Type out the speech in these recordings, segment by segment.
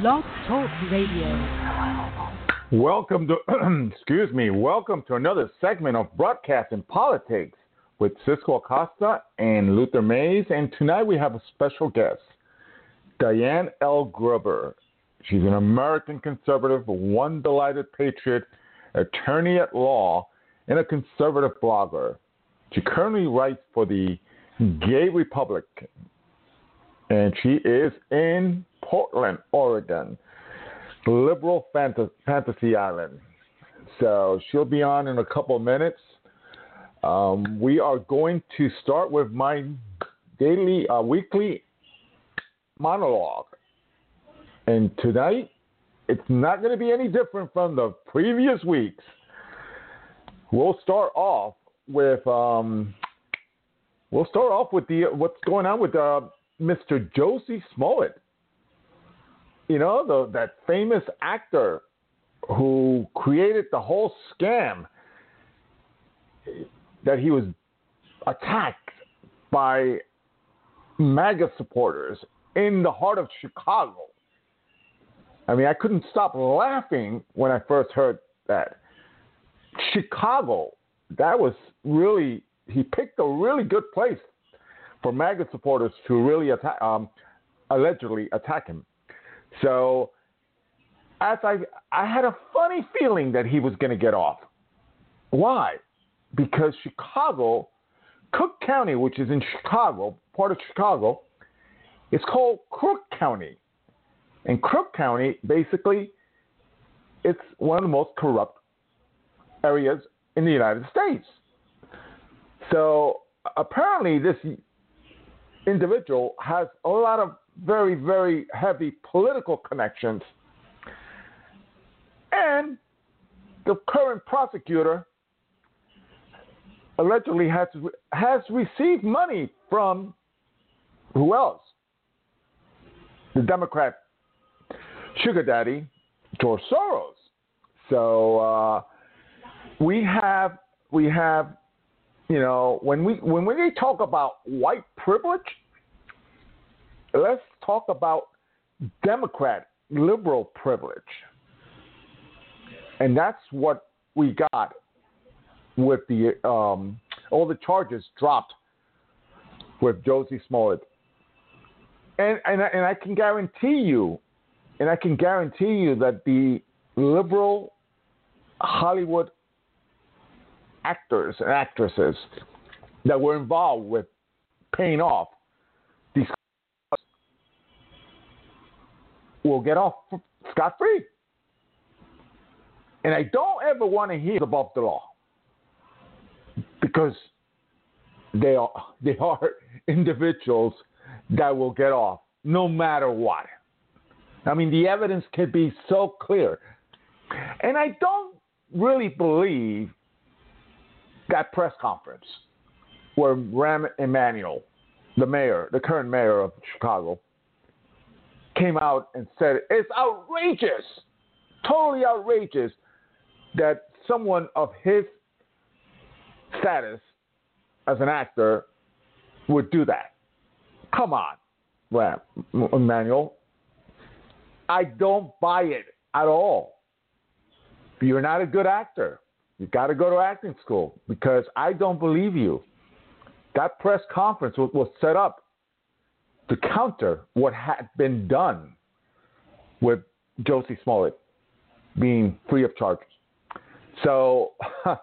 Blog Talk Radio. Welcome to, excuse me, welcome to another segment of Broadcasting Politics with Cisco Acosta and Luther Mays. And tonight we have a special guest, Diane L. Gruber. She's an American conservative, one delighted patriot, attorney at law, and a conservative blogger. She currently writes for the Gay Republic, and she is in Portland, Oregon, liberal fantasy island. So she'll be on in a couple of minutes. Um, we are going to start with my daily, uh, weekly monologue. And tonight, it's not going to be any different from the previous weeks. We'll start off with um, we'll start off with the what's going on with uh, Mr. Jussie Smollett. You know, the, that famous actor who created the whole scam that he was attacked by MAGA supporters in the heart of Chicago. I mean, I couldn't stop laughing when I first heard that. Chicago, that was really, he picked a really good place for MAGA supporters to really attack, um, allegedly attack him. So, as I, I had a funny feeling that he was going to get off. Why? Because Chicago, Cook County, which is in Chicago, part of Chicago, is called Crook County. And Crook County, basically, it's one of the most corrupt areas in the United States. So apparently, this individual has a lot of very, very heavy political connections. And the current prosecutor allegedly has, has received money from who else? The Democrat sugar daddy, George Soros. So uh, we have we have you know when we when we talk about white privilege, let's talk about Democrat liberal privilege, and that's what we got with the um, all the charges dropped with Jussie Smollett. And, and, and I can guarantee you and I can guarantee you that the liberal Hollywood actors and actresses that were involved with paying off these will get off scot free. And I don't ever want to hear above the law because they are they are individuals that will get off no matter what. I mean, the evidence can be so clear. And I don't really believe that press conference where Rahm Emanuel, the mayor, the current mayor of Chicago, came out and said it's outrageous, totally outrageous that someone of his status as an actor would do that. Come on, Rahm Emanuel. I don't buy it at all. You're not a good actor. You got to go to acting school because I don't believe you. That press conference was, was set up to counter what had been done with Jussie Smollett being free of charges. So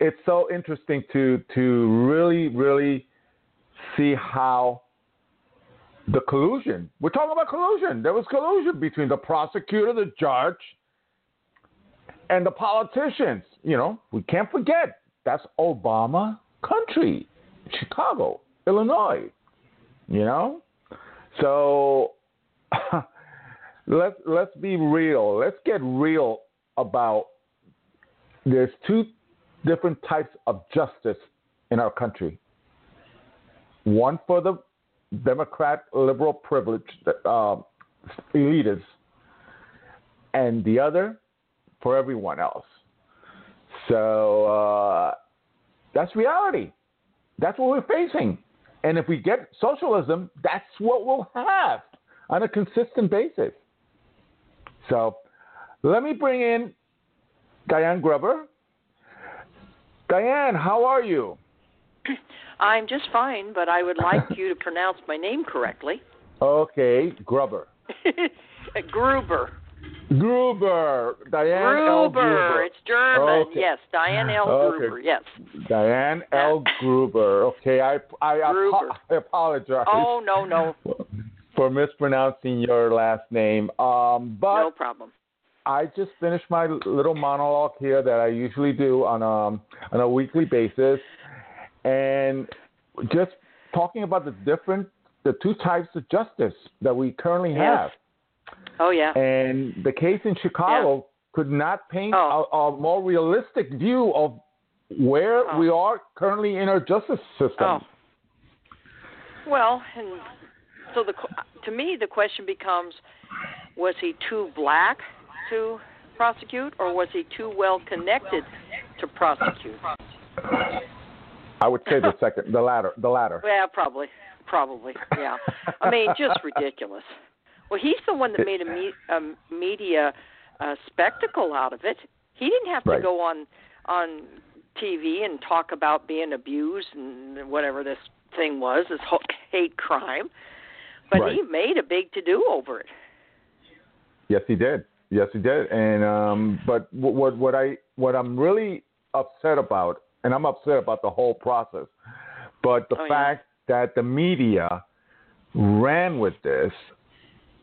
it's so interesting to to really really see how the collusion. We're talking about collusion. There was collusion between the prosecutor, the judge, and the politicians. You know, we can't forget that's Obama country, Chicago, Illinois. You know, so let's let's be real. Let's get real about. There's two different types of justice in our country. One for the Democrat liberal privilege uh, elitists, and the other for everyone else. So uh, that's reality. That's what we're facing. And if we get socialism, that's what we'll have on a consistent basis. So let me bring in Diane Gruber. Diane, how are you? I'm just fine, but I would like you to pronounce my name correctly. Okay, Gruber. Gruber. Gruber. Diane Gruber. L. Gruber. It's German. Okay. Yes, Diane L. Okay. Gruber. Yes. Diane L. Gruber. Okay, I I, Gruber. I apologize Oh no no for mispronouncing your last name. Um, but no problem. I just finished my little monologue here that I usually do on um on a weekly basis, and just talking about the different the two types of justice that we currently Yes. have. Oh yeah. And the case in Chicago could not paint Oh. a, a more realistic view of where Oh. we are currently in our justice system. Oh. Well, and so the to me the question becomes: Was he too black to prosecute, or was he too well connected to prosecute? I would say the second, the latter, the latter. Yeah, probably, probably. Yeah. I mean, just ridiculous. Well, he's the one that made a, me- a media uh, spectacle out of it. He didn't have to go on on TV and talk about being abused and whatever this thing was, this ho- hate crime. But he made a big to do over it. Yes, he did. Yes, he did. And um, but what what what I what I'm really upset about, and I'm upset about the whole process, but the Oh, yeah. fact that the media ran with this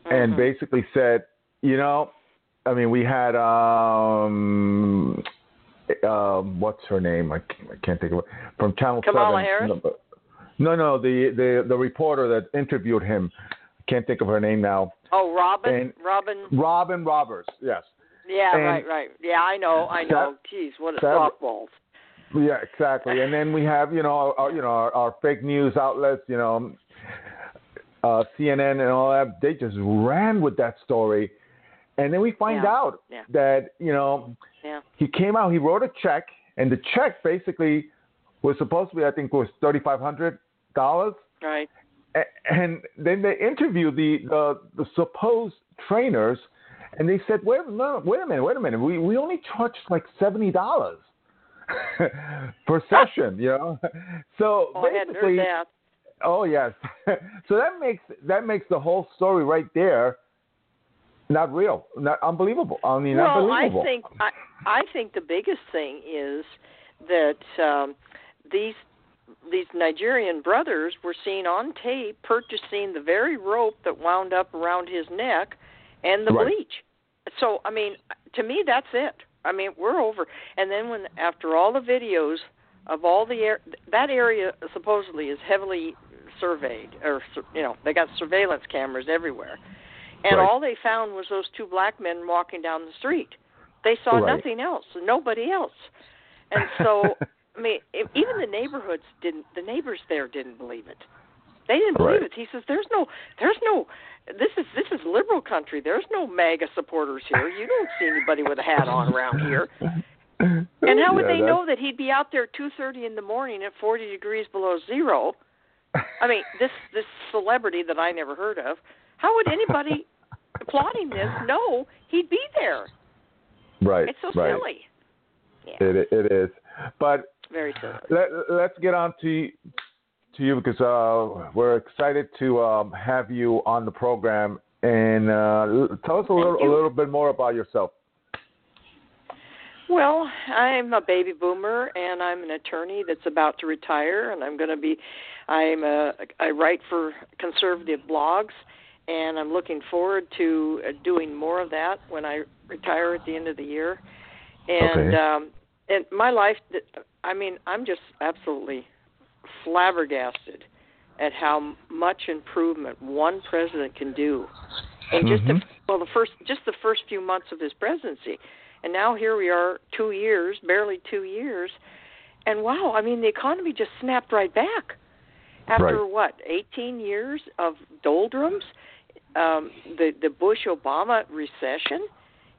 and Mhm. basically said, you know, I mean, we had um, um, what's her name? I can't, I can't think of it from Channel Kamala Seven. Harris? No, No, the the the reporter that interviewed him. Can't think of her name now. Oh, Robin, And- Robin. Robin Roberts. Yes. Yeah, and- right, right. Yeah, I know, I know. Jeez, what a softballs. Yeah, exactly. And then we have, you know, our, you know, our, our fake news outlets, you know, uh, CNN and all that. They just ran with that story, and then we find Yeah. out Yeah. that you know Yeah. he came out, he wrote a check, and the check basically was supposed to be, I think, was thirty five hundred dollars. Right. And then they interviewed the, the the supposed trainers, and they said, "Wait, no, wait a minute, wait a minute. We we only charged like seventy dollars per session, you know." So Oh, basically, oh yes. so that makes that makes the whole story right there not real, not unbelievable. I mean, well, unbelievable. I think I, I think the biggest thing is that um, these these Nigerian brothers were seen on tape purchasing the very rope that wound up around his neck and the Right. bleach. So, I mean, to me, that's it. I mean, we're over. And then when after all the videos of all the air, that area supposedly is heavily surveyed, or you know, they got surveillance cameras everywhere, and Right. all they found was those two black men walking down the street. They saw Right. nothing else, nobody else, and so I mean, even the neighborhoods didn't. The neighbors there didn't believe it. They didn't believe Right. it. He says, "There's no, there's no. This is this is liberal country. There's no MAGA supporters here. You don't see anybody with a hat on around here." And how would Yeah, they that's- know that he'd be out there at 2:30 in the morning at 40 degrees below zero? I mean, this this celebrity that I never heard of. How would anybody plotting this know he'd be there? Right. It's so right. silly. Yeah, It it is, but very silly. let, let's get on to to you because uh, we're excited to um, have you on the program and uh, tell us a little, a little bit more about yourself. Well, I'm a baby boomer and I'm an attorney that's about to retire and I'm going to be I'm a I write for conservative blogs and I'm looking forward to uh, doing more of that when I retire at the end of the year. And Okay. um and my life I mean, I'm just absolutely flabbergasted at how much improvement one president can do in just Mhm. a, well the first just the first few months of his presidency and now here we are two years barely two years and wow i mean the economy just snapped right back after Right. what 18 years of doldrums um the the bush obama recession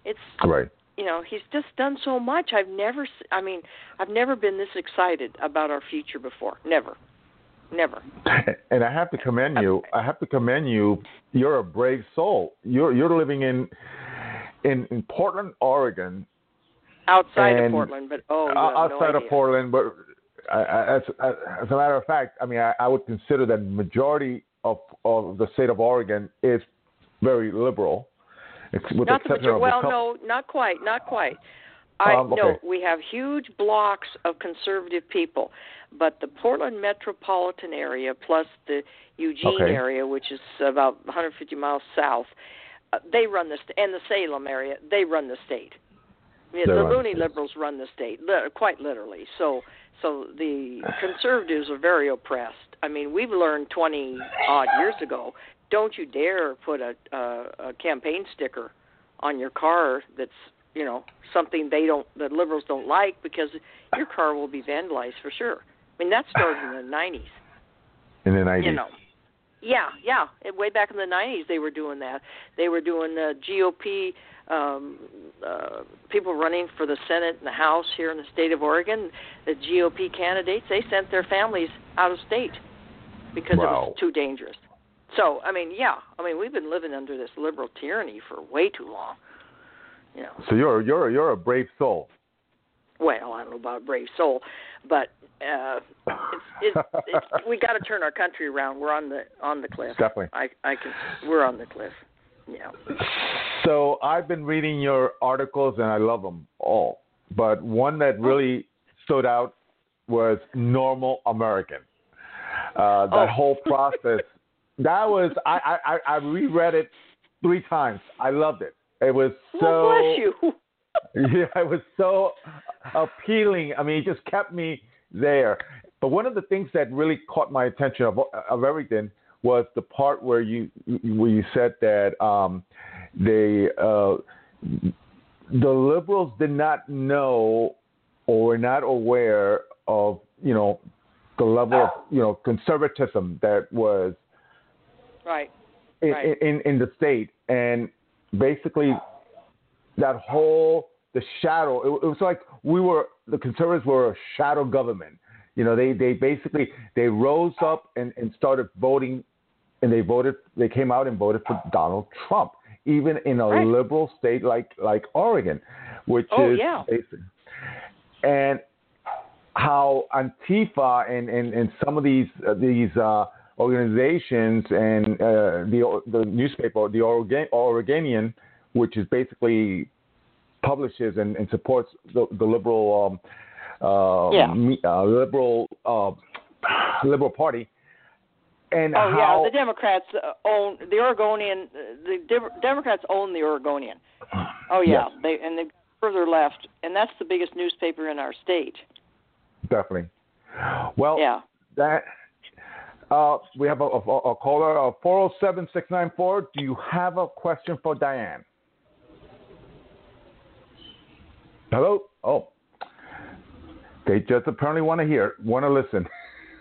it's Right. you know he's just done so much i've never s- i mean i've never been this excited about our future before never never And I have to commend you. I have to commend you. You're a brave soul. You're you're living in in in Portland, Oregon. Outside of Portland, but oh, outside no of Portland, but as, as, as a matter of fact, I mean, I, I would consider that majority of of the state of Oregon is very liberal. With not the of well, the, no, not quite, not quite. I Um, okay. no, we have huge blocks of conservative people, but the Portland metropolitan area plus the Eugene Okay. area, which is about 150 miles south, uh, they run the st- and the Salem area, they run the state. Yeah, the loony liberals run the state, li- quite literally. So, so the conservatives are very oppressed. I mean, we've learned 20 odd years ago. Don't you dare put a, a, a campaign sticker on your car that's you know something they don't the liberals don't like because your car will be vandalized for sure. I mean that started in the 90s. in the 90s. You know. Yeah, yeah. Way back in the 90s, they were doing that. They were doing the GOP um, uh, people running for the Senate and the House here in the state of Oregon. The GOP candidates they sent their families out of state because it was too dangerous. So, I mean, yeah. I mean, we've been living under this liberal tyranny for way too long. You know. So you're you're you're a brave soul. Well, I don't know about a brave soul, but uh, it's, it's, it's we got to turn our country around. We're on the on the cliff. Definitely. I I can. We're on the cliff. Yeah. So I've been reading your articles and I love them all, but one that really stood out was normal American. Uh, that Oh. whole process. That was I, I I reread it three times. I loved it. It was so well, bless you. yeah, it was so appealing. I mean, it just kept me there. But one of the things that really caught my attention of, of everything was the part where you where you said that um, they uh, the liberals did not know or were not aware of you know the level of oh. you know conservatism that was Right. in, Right. in in the state, and basically that whole the shadow. It, it was like we were the conservatives were a shadow government. You know, they they basically they rose up and and started voting, and they voted. They came out and voted for Donald Trump, even in a Right. liberal state like like Oregon, which Oh, is yeah. and how Antifa and, and, and some of these uh, these uh, organizations and uh, the the newspaper, the Oregon, Oregonian, which is basically publishes and, and supports the, the liberal um, uh, Yeah. me, uh, liberal uh, liberal party, and Oh how yeah, the Democrats own the Oregonian. The Dem- Democrats own the Oregonian. Oh yeah, Yes. they and they further left, and that's the biggest newspaper in our state. Definitely. Well, Yeah. that uh, we have a, a, a caller, uh, four zero seven six nine four. Do you have a question for Diane? Hello. Oh, they just apparently want to hear, want to listen.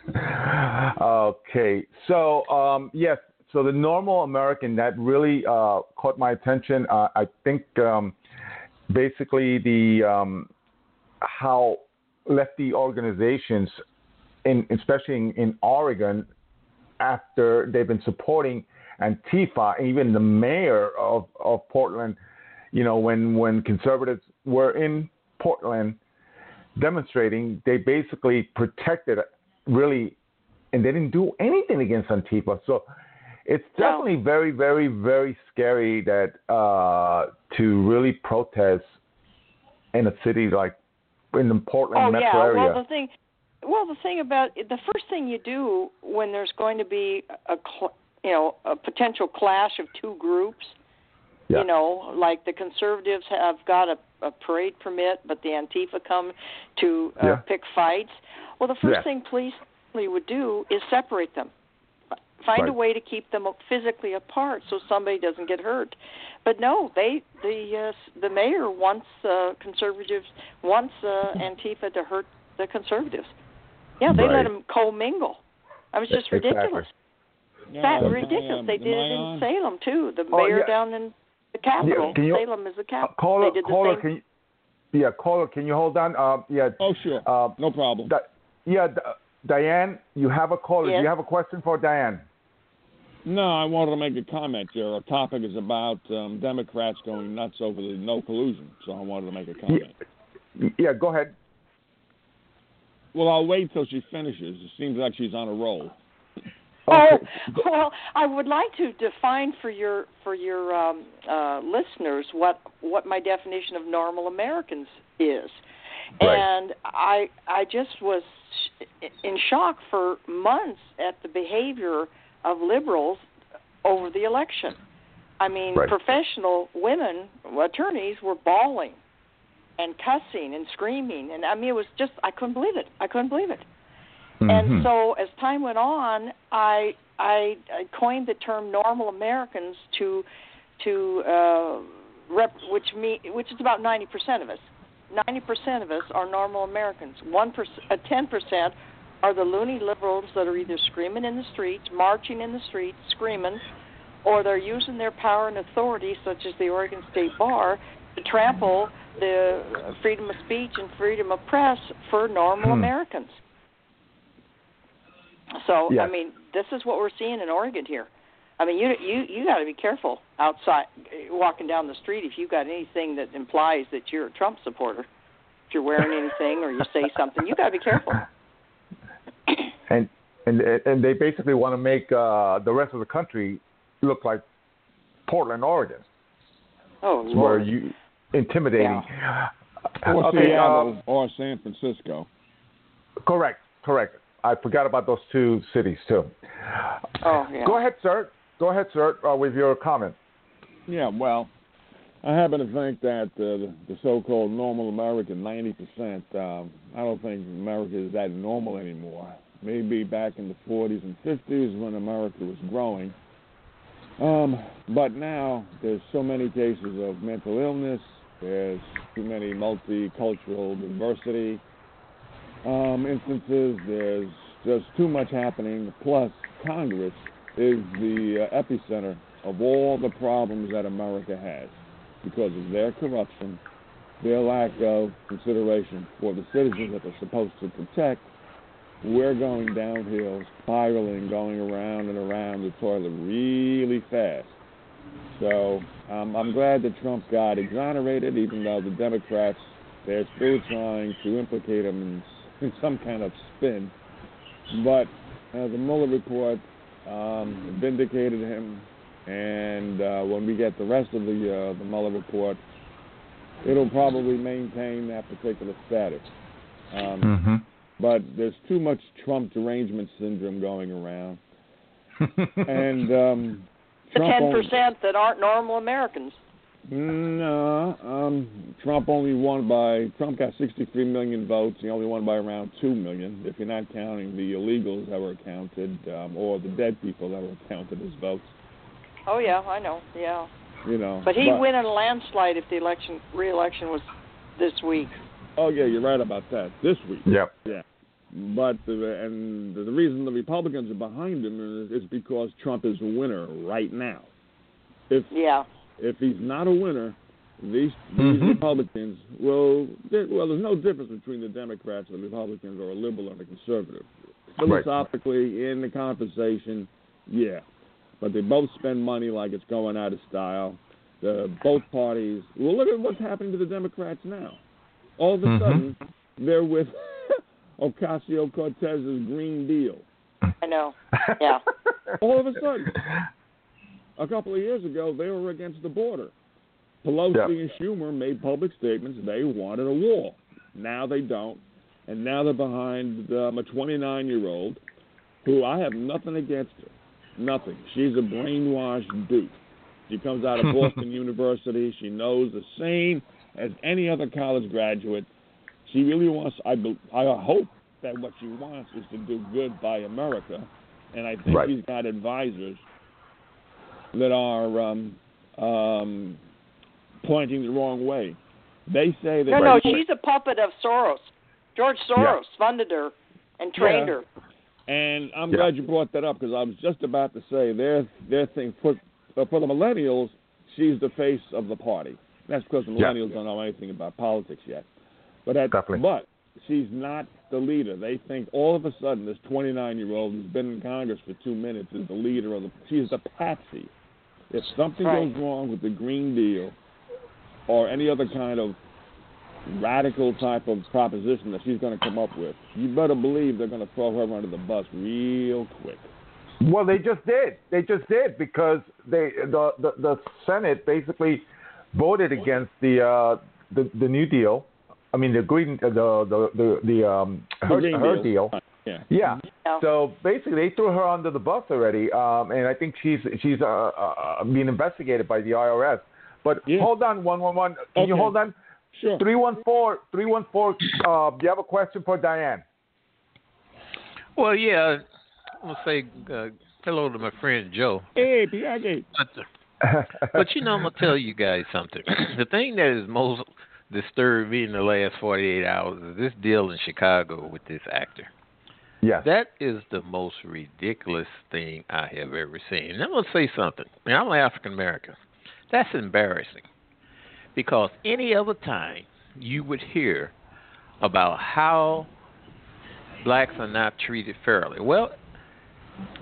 okay, so um, yes, so the normal American that really uh, caught my attention. Uh, I think um, basically the um, how lefty organizations, in, especially in, in Oregon, after they've been supporting Antifa, even the mayor of, of Portland, you know, when, when conservatives were in Portland demonstrating, they basically protected really, and they didn't do anything against Antifa. So it's definitely very, very, very scary that uh, to really protest in a city like in the Portland Oh metro yeah. area. Well, the thing, well, the thing about the first thing you do when there's going to be a, cl- you know, a potential clash of two groups. Yeah. You know, like the conservatives have got a, a parade permit, but the Antifa come to uh, Yeah. pick fights. Well, the first Yeah. thing police would do is separate them. Find a way to keep them physically apart so somebody doesn't get hurt. But no, they the uh, the mayor wants uh, conservatives wants uh, Antifa to hurt the conservatives. Yeah, they Right. let them commingle. I was just Exactly. ridiculous. Yeah, That am ridiculous. They did it in on? Salem too. The Oh, mayor yeah. down in the capital. can you- Salem is the Uh, capital. caller, they did the caller, same. can you, yeah, caller, can you hold on? Uh, yeah, Oh, sure. uh, no problem. Di- yeah, Di- Diane, you have a caller. Yes. Do you have a question for Diane? No, I wanted to make a comment there. Our topic is about um, Democrats going nuts over the no collusion, so I wanted to make a comment. Yeah, yeah go ahead. Well, I'll wait till she finishes. It seems like she's on a roll. Oh well, I would like to define for your for your um, uh, listeners what what my definition of normal Americans is, Right. and I I just was in shock for months at the behavior of liberals over the election. I mean, Right. professional women attorneys were bawling and cussing and screaming, and I mean, it was just I couldn't believe it. I couldn't believe it. Mhm. And so as time went on, I I, I coined the term normal Americans to to uh, rep, which me which is about ninety percent of us. Ninety percent of us are normal Americans. One percent, uh, ten percent are the loony liberals that are either screaming in the streets, marching in the streets, screaming, or they're using their power and authority, such as the Oregon State Bar, to trample the freedom of speech and freedom of press for normal Hmm. Americans. So Yes. I mean, this is what we're seeing in Oregon here. I mean, you you you got to be careful outside walking down the street if you got anything that implies that you're a Trump supporter. If you're wearing anything or you say something, you got to be careful. and and and they basically want to make uh, the rest of the country look like Portland, Oregon, Oh where Lord. you intimidating. Or Okay, Seattle um, or San Francisco. correct, correct. I forgot about those two cities too. Oh yeah. Go ahead, sir. Go ahead, sir, uh, with your comment. Yeah, well, I happen to think that uh, the, the so-called normal American, 90%, um, I don't think America is that normal anymore. Maybe back in the 40s and 50s when America was growing. Um, but now there's so many cases of mental illness. There's too many multicultural diversity um, instances. There's just too much happening. Plus, Congress is the uh, epicenter of all the problems that America has because of their corruption, their lack of consideration for the citizens that they're supposed to protect. We're going downhill, spiraling, going around and around the toilet really fast. So um, I'm glad that Trump got exonerated, even though the Democrats they're still trying to implicate him in, in some kind of spin. But uh, the Mueller report um, vindicated him, and uh, when we get the rest of the uh, the Mueller report, it'll probably maintain that particular status. Um, Mm-hmm. But there's too much Trump derangement syndrome going around, and um, the Trump ten only- percent that aren't normal Americans. No, um, Trump only won by Trump got 63 million votes. He only won by around two million, if you're not counting the illegals that were counted um, or the dead people that were counted as votes. Oh yeah, I know. Yeah. You know, But he'd win in a landslide if the election re-election was this week. Oh yeah, you're right about that. This week, Yep. yeah. But the, and the reason the Republicans are behind him is, is because Trump is a winner right now. If Yeah. if he's not a winner, these these Mhm. Republicans will there- well, there's no difference between the Democrats and the Republicans or a liberal and a conservative. Philosophically, in the conversation, yeah, but they both spend money like it's going out of style. The both parties. Well, look at what's happening to the Democrats now. All of a Mhm. sudden, they're with Ocasio Cortez's Green Deal. I know. Yeah. All of a sudden. a couple of years ago, they were against the border. Pelosi Yeah. and Schumer made public statements they wanted a wall. Now they don't, and now they're behind um, a 29-year-old who I have nothing against her, nothing. She's a brainwashed dude. She comes out of Boston University. She knows the same as any other college graduate. She really wants. I bel- I hope that what she wants is to do good by America, and I think Right. she's got advisors that are um, um, pointing the wrong way. They say that No, no, she's a puppet of Soros. George Soros funded her and trained Yeah. her. And I'm Yeah. glad you brought that up because I was just about to say their their thing for for the millennials, she's the face of the party. That's because the Yeah. millennials don't know anything about politics yet. But at, Definitely. but she's not the leader. They think all of a sudden this 29 year old who's been in Congress for two minutes is the leader of the. She's a patsy. If something right. goes wrong with the Green Deal or any other kind of radical type of proposition that she's going to come up with, you better believe they're going to throw her under the bus real quick. Well, they just did. They just did because they the the, the Senate basically voted against the uh, the the New Deal. I mean the green the the the, the um her, the her deal. deal. Yeah. Yeah. Yeah. So basically, they threw her under the bus already, um, and I think she's she's uh, uh, being investigated by the IRS. But Yeah. hold on, one one one. Can you hold on? Sure. Three one four three one four. Uh, do you have a question for Diane? Well, yeah, I'm gonna say uh, hello to my friend Joe. Hey, Piaggi. But, but you know, I'm gonna tell you guys something. the thing that is most disturbed me in the last 48 hours is this deal in Chicago with this actor. yes. That is the most ridiculous thing I have ever seen. And I'm gonna say something. And I'm African American. That's embarrassing because any other time you would hear about how blacks are not treated fairly. Well,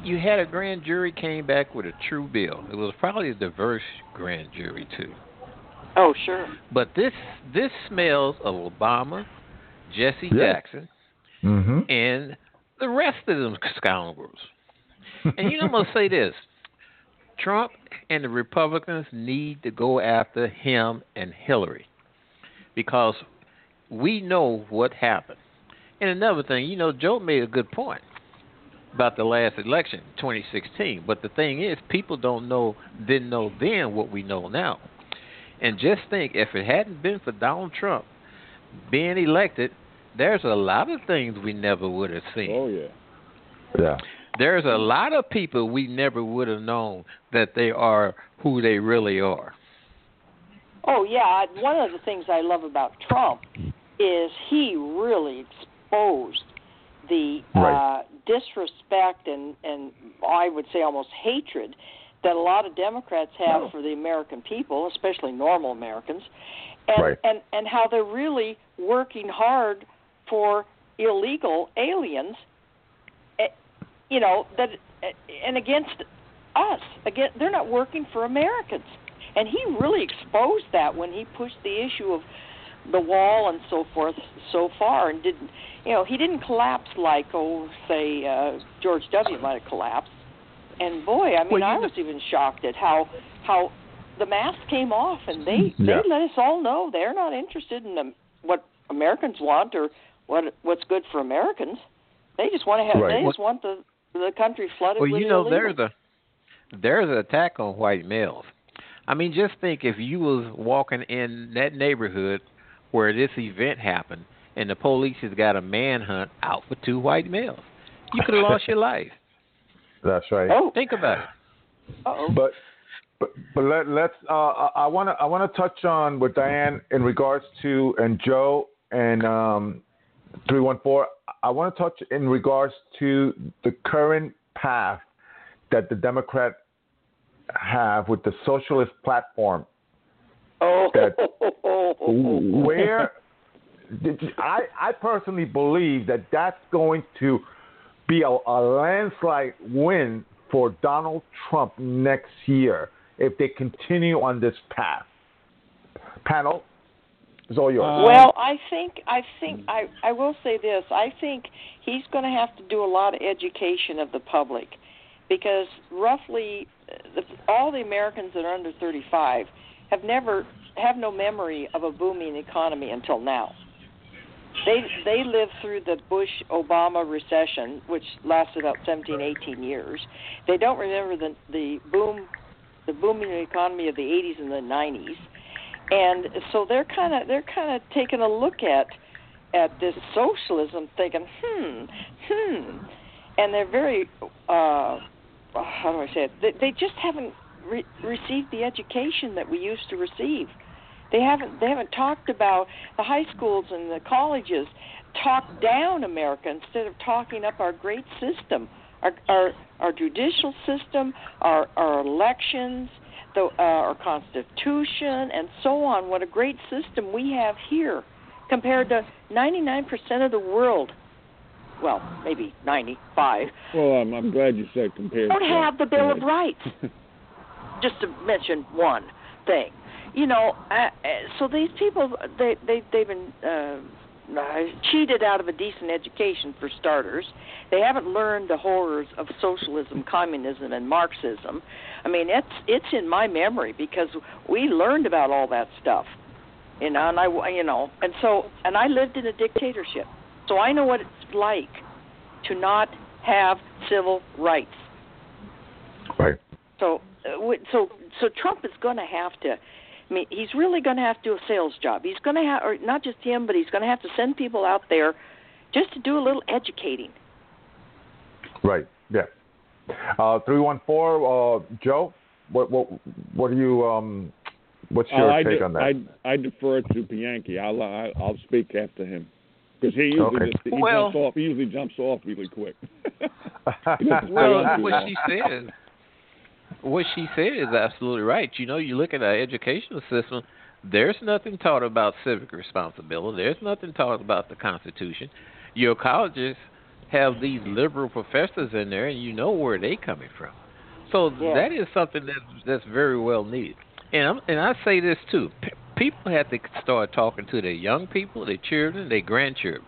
you had a grand jury came back with a true bill. It was probably a diverse grand jury too. Oh, sure. But this this smells of Obama, Jesse Yeah. Jackson, mm-hmm. and the rest of them scoundrels. And you know, I'm gonna say this: Trump and the Republicans need to go after him and Hillary because we know what happened. And another thing, you know, Joe made a good point about the last election, 2016. But the thing is, people don't know, didn't know then what we know now. And just think, if it hadn't been for Donald Trump being elected, there's a lot of things we never would have seen. Oh yeah. Yeah. There's a lot of people we never would have known that they are who they really are. Oh yeah, one of the things I love about Trump is he really exposed the Right. uh, disrespect and and I would say almost hatred that a lot of Democrats have for the American people, especially normal Americans, and Right. and and how they're really working hard for illegal aliens, eh, you know that eh, and against us. Again, they're not working for Americans. And he really exposed that when he pushed the issue of the wall and so forth so far and didn't you know, he didn't collapse like oh say uh George W might have collapsed. And boy, I mean Well, you I know- was even shocked at how how the mask came off and they Yeah. they let us all know they're not interested in um, what Americans want or what what's good for Americans. They just want to have Right. they just want the the country flooded Well, with you know, illegals. there's a there's an attack on white males. I mean, just think if you was walking in that neighborhood where this event happened, and the police has got a manhunt out for two white males, you could have lost your life. That's right. Oh, Think about it. uh-oh. But but but let, let's. Uh, I want to I want to touch on with Diane in regards to and Joe and um, three one four. I want to touch in regards to the current path that the Democrat have with the socialist platform. Oh, that- Where I I personally believe that that's going to be a, a landslide win for Donald Trump next year if they continue on this path. Panel, it's all yours. Uh, Well, I think I think I I will say this. I think he's going to have to do a lot of education of the public because roughly uh, the, all the Americans that are under 35 have never have no memory of a booming economy until now. They they lived through the Bush Obama recession which lasted about 17 18 years. They don't remember the the boom the booming economy of the 80s and the 90s and so they're kind of they're kind of taking a look at at this socialism, thinking, hmm, hmm, and they're very uh, how do I say it? They, they just haven't re- received the education that we used to receive. They haven't they haven't talked about the high schools and the colleges talk down America instead of talking up our great system, our our, our judicial system, our our elections, the, uh, our Constitution, and so on. What a great system we have here compared to 99% of the world. Well, maybe 95. Well, I'm, I'm glad you said compared. Don't to, have the Bill of Rights. Just to mention one thing, you know. Uh, so these people, they they they've been. Uh, uh, cheated out of a decent education for starters. They haven't learned the horrors of socialism, communism, and Marxism. I mean, it's it's in my memory because we learned about all that stuff, you know. And I, you know, and so and I lived in a dictatorship, so I know what it's like to not have civil rights. Right. So, so so Trump is going to have to I mean, he's really going to have to do a sales job. He's going to have, or not just him, but he's going to have to send people out there just to do a little educating. Right. Yeah. Uh, three one four. Uh, Joe, what what what are you? Um, what's your uh, take de- on that? I I defer to Bianchi. I'll I'll speak after him because he usually Okay. just, he Well- jumps off. He usually jumps off really quick. Well, Yeah. what she said, what she said is absolutely right. You know, you look at our educational system. There's nothing taught about civic responsibility. There's nothing taught about the Constitution. Your colleges have these liberal professors in there, and you know where they coming from. So Yeah. that is something that that's very well needed. And I'm, and I say this too: P- people have to start talking to their young people, their children, their grandchildren.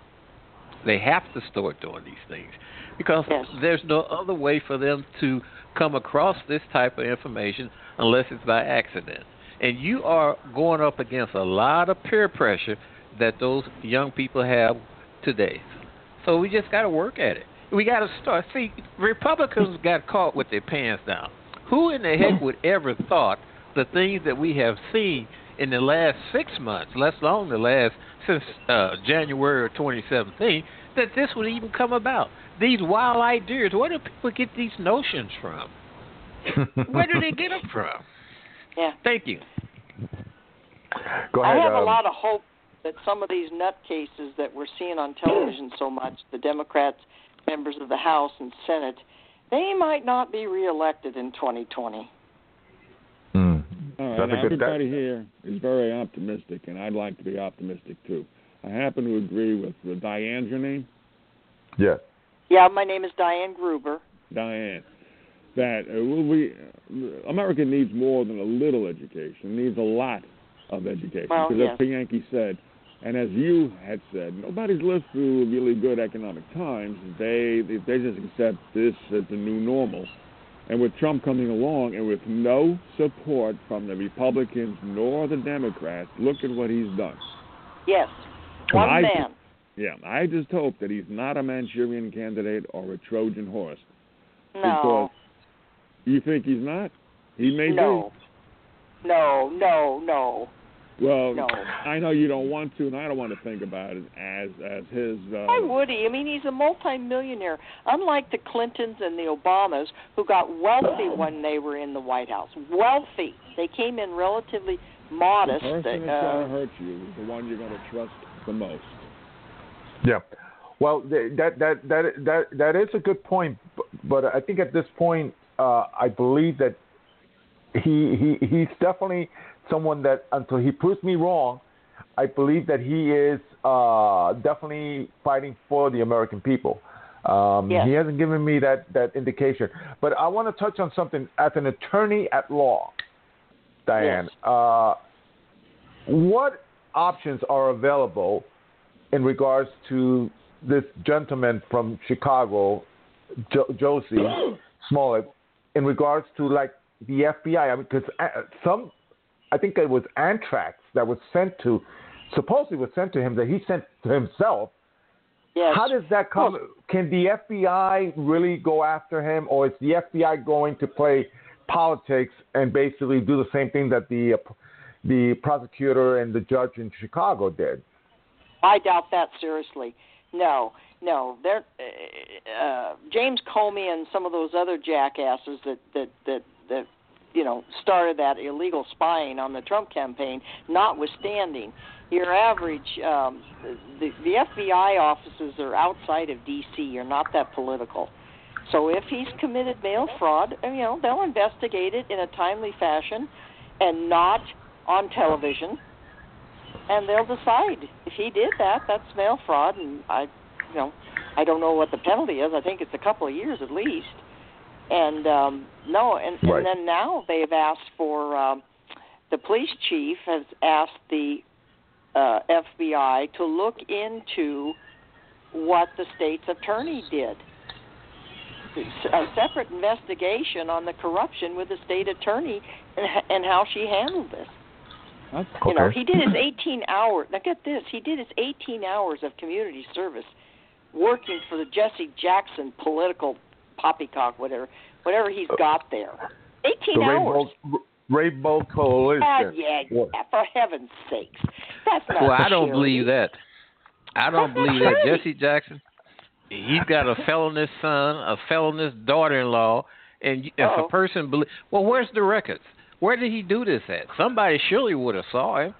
They have to start doing these things because Yes. there's no other way for them to come across this type of information unless it's by accident. And you are going up against a lot of peer pressure that those young people have today. So we just got to work at it. We got to start. See, Republicans got caught with their pants down. Who in the heck would ever thought the things that we have seen in the last six months, less long the last since uh, January of 2017, that this would even come about? These wild ideas. Where do people get these notions from? Where do they get them from? Yeah. Thank you. Go ahead. I have um, a lot of hope that some of these nutcases that we're seeing on television so much, the Democrats, members of the House and Senate, they might not be reelected in 2020. mm. All right, That's a now good- everybody here is very optimistic, and I'd like to be optimistic too. I happen to agree with, the Diane's your name, Yeah. Yeah, my name is Diane Gruber. Diane. That uh, will we, America needs more than a little education. It needs a lot of education. Well, because yes. as Bianchi said, and as you had said, nobody's lived through really good economic times. They they they just accept this as the new normal. And with Trump coming along and with no support from the Republicans nor the Democrats, look at what he's done. Yes, one I- man. Yeah, I just hope that he's not a Manchurian candidate or a Trojan horse. No, You think he's not? He may no, no, no, no. be. Well, No. I know you don't want to, and I don't want to think about it as as his. Uh, Why would he? I mean, he's a multimillionaire. Unlike the Clintons and the Obamas, who got wealthy when they were in the White House. Wealthy. They came in relatively modest. the person that's uh, going to hurt you is the one you're going to trust the most. Yeah. Well, that that that that that is a good point, but I think at this point, uh, I believe that he he he's definitely someone that until he proves me wrong, I believe that he is uh, definitely fighting for the American people. Um, Yes. He hasn't given me that that indication, but I want to touch on something as an attorney at law, Diane. Yes. Uh, what options are available in regards to this gentleman from Chicago, jo- Jussie Smollett, in regards to like the FBI? I mean, because some, I think it was anthrax that was sent to, supposedly was sent to him that he sent to himself. yes. How does that come? Can the FBI really go after him, or is the FBI going to play politics and basically do the same thing that the uh, the prosecutor and the judge in Chicago did? I doubt that seriously. No, no. They're, uh, uh, James Comey and some of those other jackasses that that that that you know started that illegal spying on the Trump campaign. Notwithstanding, your average um, the the FBI offices are outside of D.C. You're not that political. So if he's committed mail fraud, you know they'll investigate it in a timely fashion, and not on television and they'll decide if he did that. That's mail fraud, and I, you know, I don't know what the penalty is. I think it's a couple of years at least. And um no, and, Right. and then now they've asked for um, the police chief has asked the uh, FBI to look into what the state's attorney did. A separate investigation on the corruption with the state attorney and, and how she handled this. That's, You know, he did his 18 hour. Now get this, he did his 18 hours of community service, working for the Jesse Jackson political poppycock, whatever, whatever he's got there. 18 The hours. Rainbow, Rainbow Coalition. Ah, yeah, What? yeah, for heaven's sakes, that's not. Well, I don't believe that. I don't That's believe that charity. Jesse Jackson. He's got a felonious son, a felonious daughter-in-law, and if Uh-oh. a person believe, well, where's the records? Where did he do this at? Somebody surely would have saw him.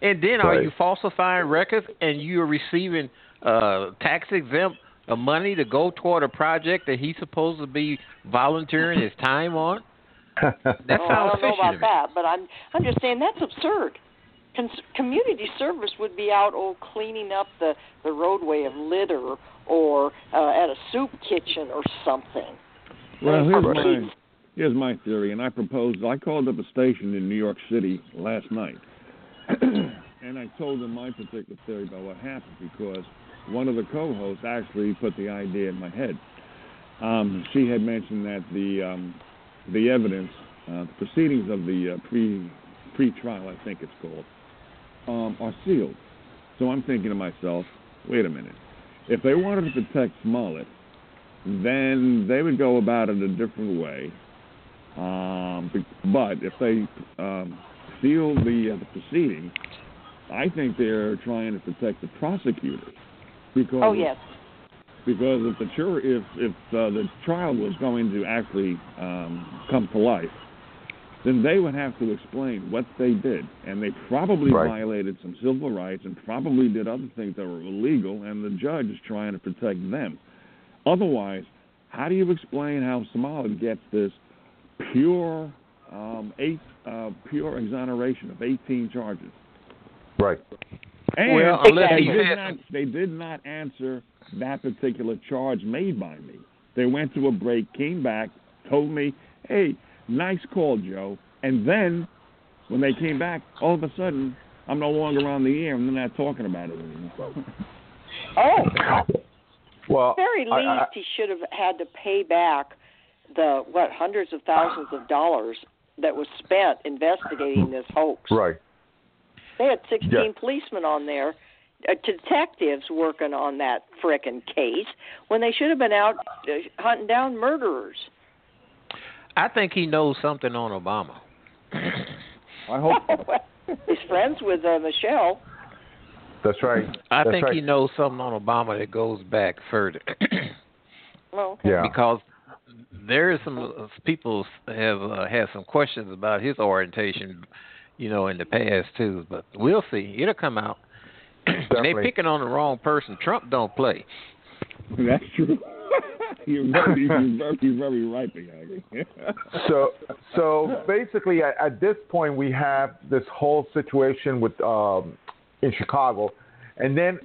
And then, are you falsifying records and you're receiving uh, tax exempt uh, money to go toward a project that he's supposed to be volunteering his time on? That Oh, I don't know about that, but I'm I'm just saying that's absurd. Cons- community service would be out oh cleaning up the the roadway of litter or uh, at a soup kitchen or something. Well, I mean, here's my Pete's- here's my theory, and I proposed. I called up a station in New York City last night, and I told them my particular theory about what happened because one of the co-hosts actually put the idea in my head. Um, she had mentioned that the um, the evidence, uh, the proceedings of the uh, pre pre-trial, I think it's called, um, are sealed. So I'm thinking to myself, wait a minute. If they wanted to protect Smollett, then they would go about it a different way. Um, but if they um, seal the, uh, the proceeding, I think they're trying to protect the prosecutors because Oh yes, because if the jur- if if uh, the trial was going to actually um, come to life, then they would have to explain what they did, and they probably Right. violated some civil rights and probably did other things that were illegal, and the judge is trying to protect them. Otherwise, how do you explain how Smollett gets this pure um, eight uh, pure exoneration of 18 charges? right. And Well, unless they, did had- not, they did not answer that particular charge made by me. They went to a break, came back, told me, hey, nice call, Joe. And then when they came back, all of a sudden, I'm no longer on the air and they're not talking about it anymore. oh, Well, very least I- I- he should have had to pay back the what hundreds of thousands of dollars that was spent investigating this hoax. right. They had 16 Yeah. policemen on there, uh, detectives working on that frickin' case when they should have been out uh, hunting down murderers. I think he knows something on Obama. I hope He's friends with uh, Michelle. That's right. I That's think right. he knows something on Obama that goes back further. Oh, okay. Yeah. because there is some uh, people have uh, had some questions about his orientation, you know, in the past too. But we'll see. It'll come out. they Definitely. picking on the wrong person. Trump don't play. that's true. you're, very, you're, very, you're very right, Biagi. so so basically at, at this point we have this whole situation with um, in Chicago, and then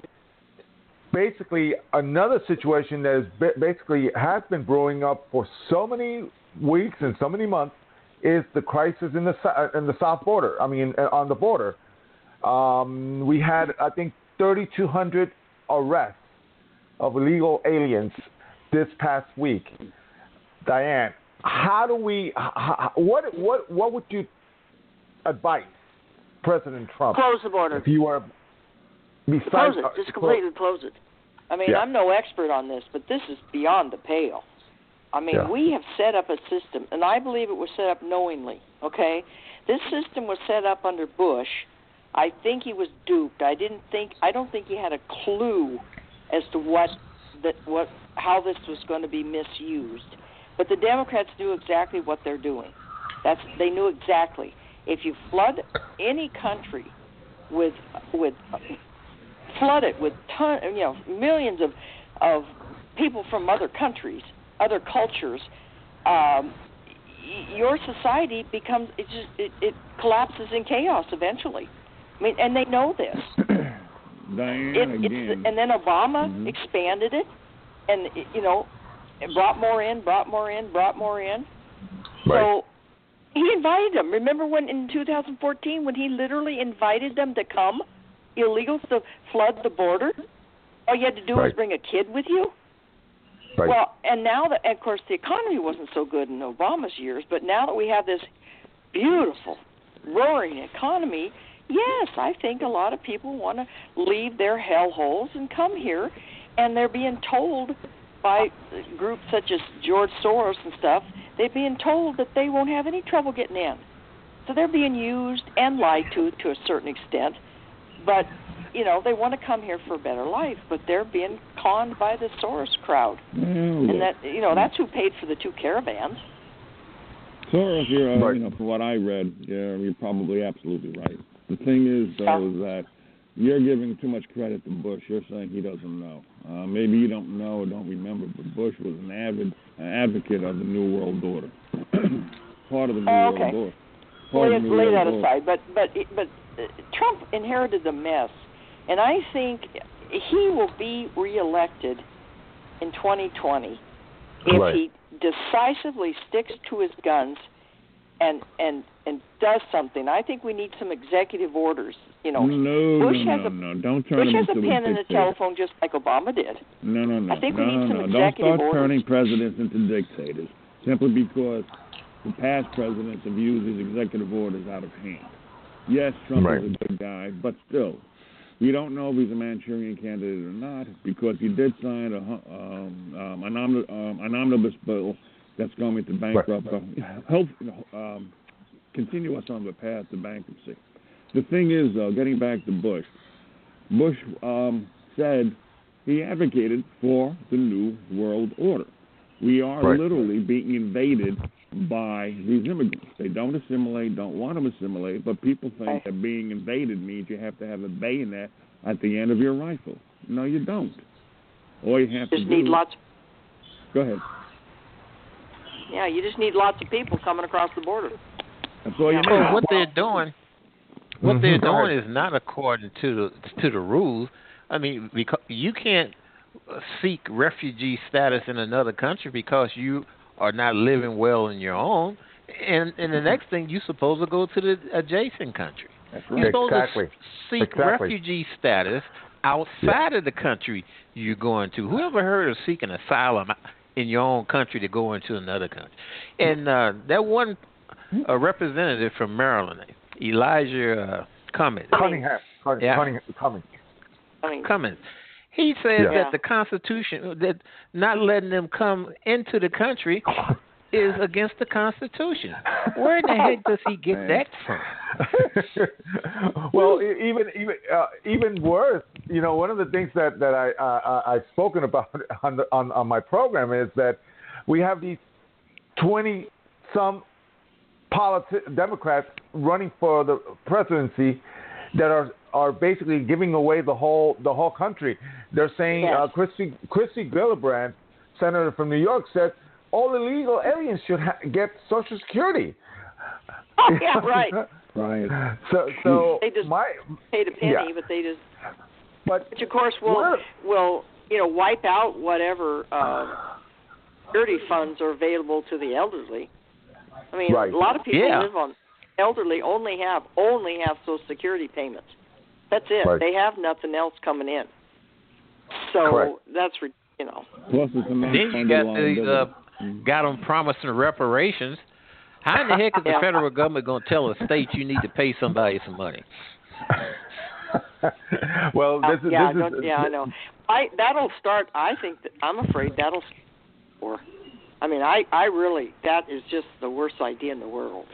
basically another situation that is basically has been brewing up for so many weeks and so many months is the crisis in the in the south border. I mean uh, on the border, um, we had I think 3,200 arrests of illegal aliens this past week. Diane, how do we? h- h- What what what would you advise President Trump Close the border. if you were besides Close it. uh, Just completely close it. I mean, Yeah. I'm no expert on this, but this is beyond the pale. I mean, Yeah. we have set up a system, and I believe it was set up knowingly. Okay, this system was set up under Bush. I think he was duped. I didn't think. I don't think he had a clue as to what that what how this was going to be misused. But the Democrats knew exactly what they're doing. That's they knew exactly. If you flood any country with with flood it with ton, you know, millions of of people from other countries, other cultures, um, your society becomes it just it, it collapses in chaos eventually. I mean, and they know this. Diane, It, again. and then Obama Mhm. expanded it, and you know, it brought more in, brought more in, brought more in. So he invited them. Remember when in 2014 when he literally invited them to come, illegals to flood the border? All you had to do was bring a kid with you. Right. Well, and now that, of course, the economy wasn't so good in Obama's years, but now that we have this beautiful, roaring economy, yes, I think a lot of people want to leave their hellholes and come here, and they're being told by groups such as George Soros and stuff, they're being told that they won't have any trouble getting in. So they're being used and lied to to a certain extent, but you know they want to come here for a better life, but they're being conned by the Soros crowd, Well, and that you know that's who paid for the two caravans. Soros, you're, uh, Right. you know, from what I read, yeah, you're probably absolutely right. The thing is, though, is that you're giving too much credit to Bush. You're saying he doesn't know. Uh, maybe you don't know or don't remember, but Bush was an avid uh, advocate of the New World Order, part of the New Oh, World. Order. Part lay, of the New lay World that Order. aside. But but but Trump inherited the mess, and I think he will be reelected in 2020 if Right. he decisively sticks to his guns and and and does something. I think we need some executive orders. You know, no, Bush no, has no, a- no. Don't turn Bush has a pen the dictator. telephone just like Obama did. No, no, no. I think no, we need no, some no. executive Don't start orders. turning presidents into dictators simply because the past presidents have used these executive orders out of hand. Yes, Trump Right. is a good guy, but still, we don't know if he's a Manchurian candidate or not because he did sign a, um, um, an, omni- um, an omnibus bill that's going to bankrupt, uh, help um, continue us on the path to bankruptcy. The thing is, though, getting back to Bush, Bush um, said he advocated for the New World Order. We are Right. literally being invaded by these immigrants. They don't assimilate, don't want to assimilate, but people think Right. that being invaded means you have to have a bayonet at the end of your rifle. No, you don't. All you have Just to need do. lots. Go ahead. Yeah, you just need lots of people coming across the border. That's all you Yeah. need. What they're doing, what Mhm. they're Go doing is not according to the to the rules. I mean, because you can't uh, seek refugee status in another country because you are not living well in your own. And and the next thing you're supposed to go to the adjacent country. That's You're supposed Exactly. to seek Exactly. refugee status outside of the country you're going to. Whoever heard of seeking asylum in your own country to go into another country? And uh, that one uh, representative from Maryland, Elijah uh, Cummings, Cunningham. Cunningham. Yeah. Cummings. Cummings, he said Yeah. that the Constitution, that not letting them come into the country is against the Constitution. Where in the heck does he get Man. that from? well, even even uh, even worse, you know, one of the things that that I uh, I've spoken about on, the, on on my program is that we have these twenty some politi- Democrats running for the presidency that are are basically giving away the whole the whole country. They're saying Yes. uh, Christy Christy Gillibrand, senator from New York, said all illegal aliens should ha- get Social Security. Oh, yeah, right. Right. So so They just- my paid a penny, Yeah. but they just, but which of course will What? will you know wipe out whatever uh, security funds are available to the elderly. I mean, Right. a lot of people Yeah. live on elderly only have only have Social Security payments. That's it. Right. They have nothing else coming in. So Correct. that's re- you know. Plus, it's a Then you got these uh, liability. got them promising reparations. How in the heck is the Yeah. federal government going to tell a state you need to pay somebody some money? well, this is yeah, this don't- is yeah, I know. I that'll start. I think that I'm afraid that'll. Or, I mean, I I really that is just the worst idea in the world.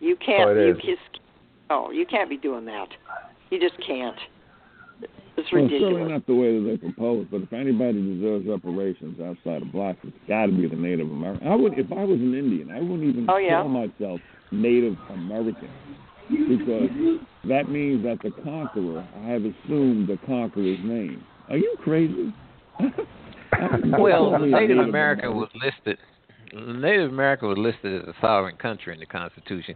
You can't. Oh, you is. just. Oh, you can't be doing that. You just can't. It's Well, it's certainly not the way that they propose, but if anybody deserves reparations outside of blacks, it's got to be the Native American. I would, if I was an Indian, I wouldn't even Oh, yeah? call myself Native American because that means that the conqueror, I have assumed the conqueror's name. Are you crazy? Well, Call me a Native America was listed. Native America was listed as a sovereign country in the Constitution.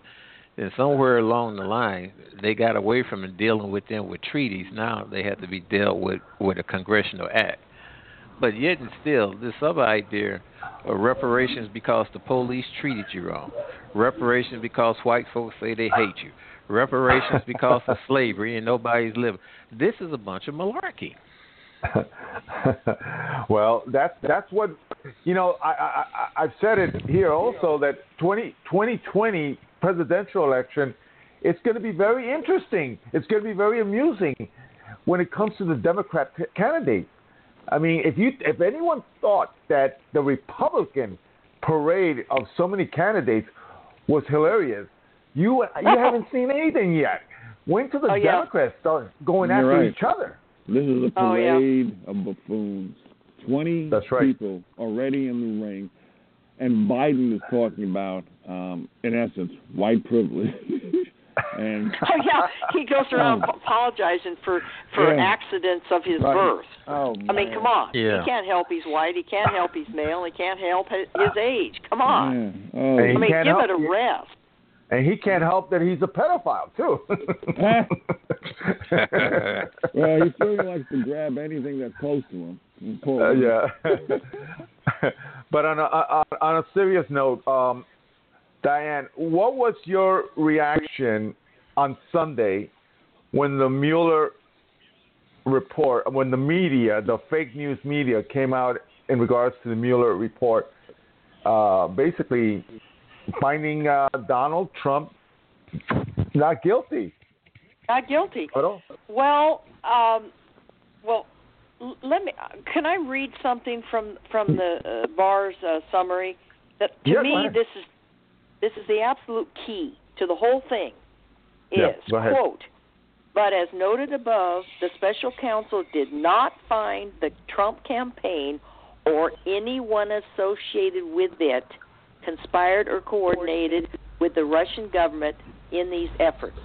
Then somewhere along the line, they got away from dealing with them with treaties. Now they have to be dealt with with a congressional act. But yet and still, this other idea of reparations because the police treated you wrong, reparations because white folks say they hate you, reparations because of slavery and nobody's living. This is a bunch of malarkey. well, that's that's what you know. I, I I've said it here also that 20, 2020 presidential election, it's going to be very interesting. It's going to be very amusing when it comes to the Democrat candidate. I mean, if you if anyone thought that the Republican parade of so many candidates was hilarious, you you haven't seen anything yet. When till the oh, yeah. Democrats start going You're after right. each other? This is a Oh, yeah. parade of buffoons. Twenty That's right. people already in the ring, and Biden is talking about, um, in essence, white privilege. and Oh yeah, he goes around apologizing for for Yeah. accidents of his Right. birth. oh, man. I mean, come on. Yeah. He can't help he's white. He can't help he's male. He can't help his, his age. Come on. Yeah. Oh, I mean, give help it a rest. And he can't help that he's a pedophile too. well, he certainly likes to grab anything that's close to him. Uh, yeah. but on a on, on a serious note, um, Diane, what was your reaction on Sunday when the Mueller report, when the media, the fake news media, came out in regards to the Mueller report, uh, basically finding uh, Donald Trump not guilty Not guilty. Well, um, well, let me. Can I read something from from the uh, Barr's uh, summary? That to Yeah, me, this is this is the absolute key to the whole thing. Is Yeah, go ahead. quote. But as noted above, the special counsel did not find the Trump campaign or anyone associated with it conspired or coordinated with the Russian government in these efforts,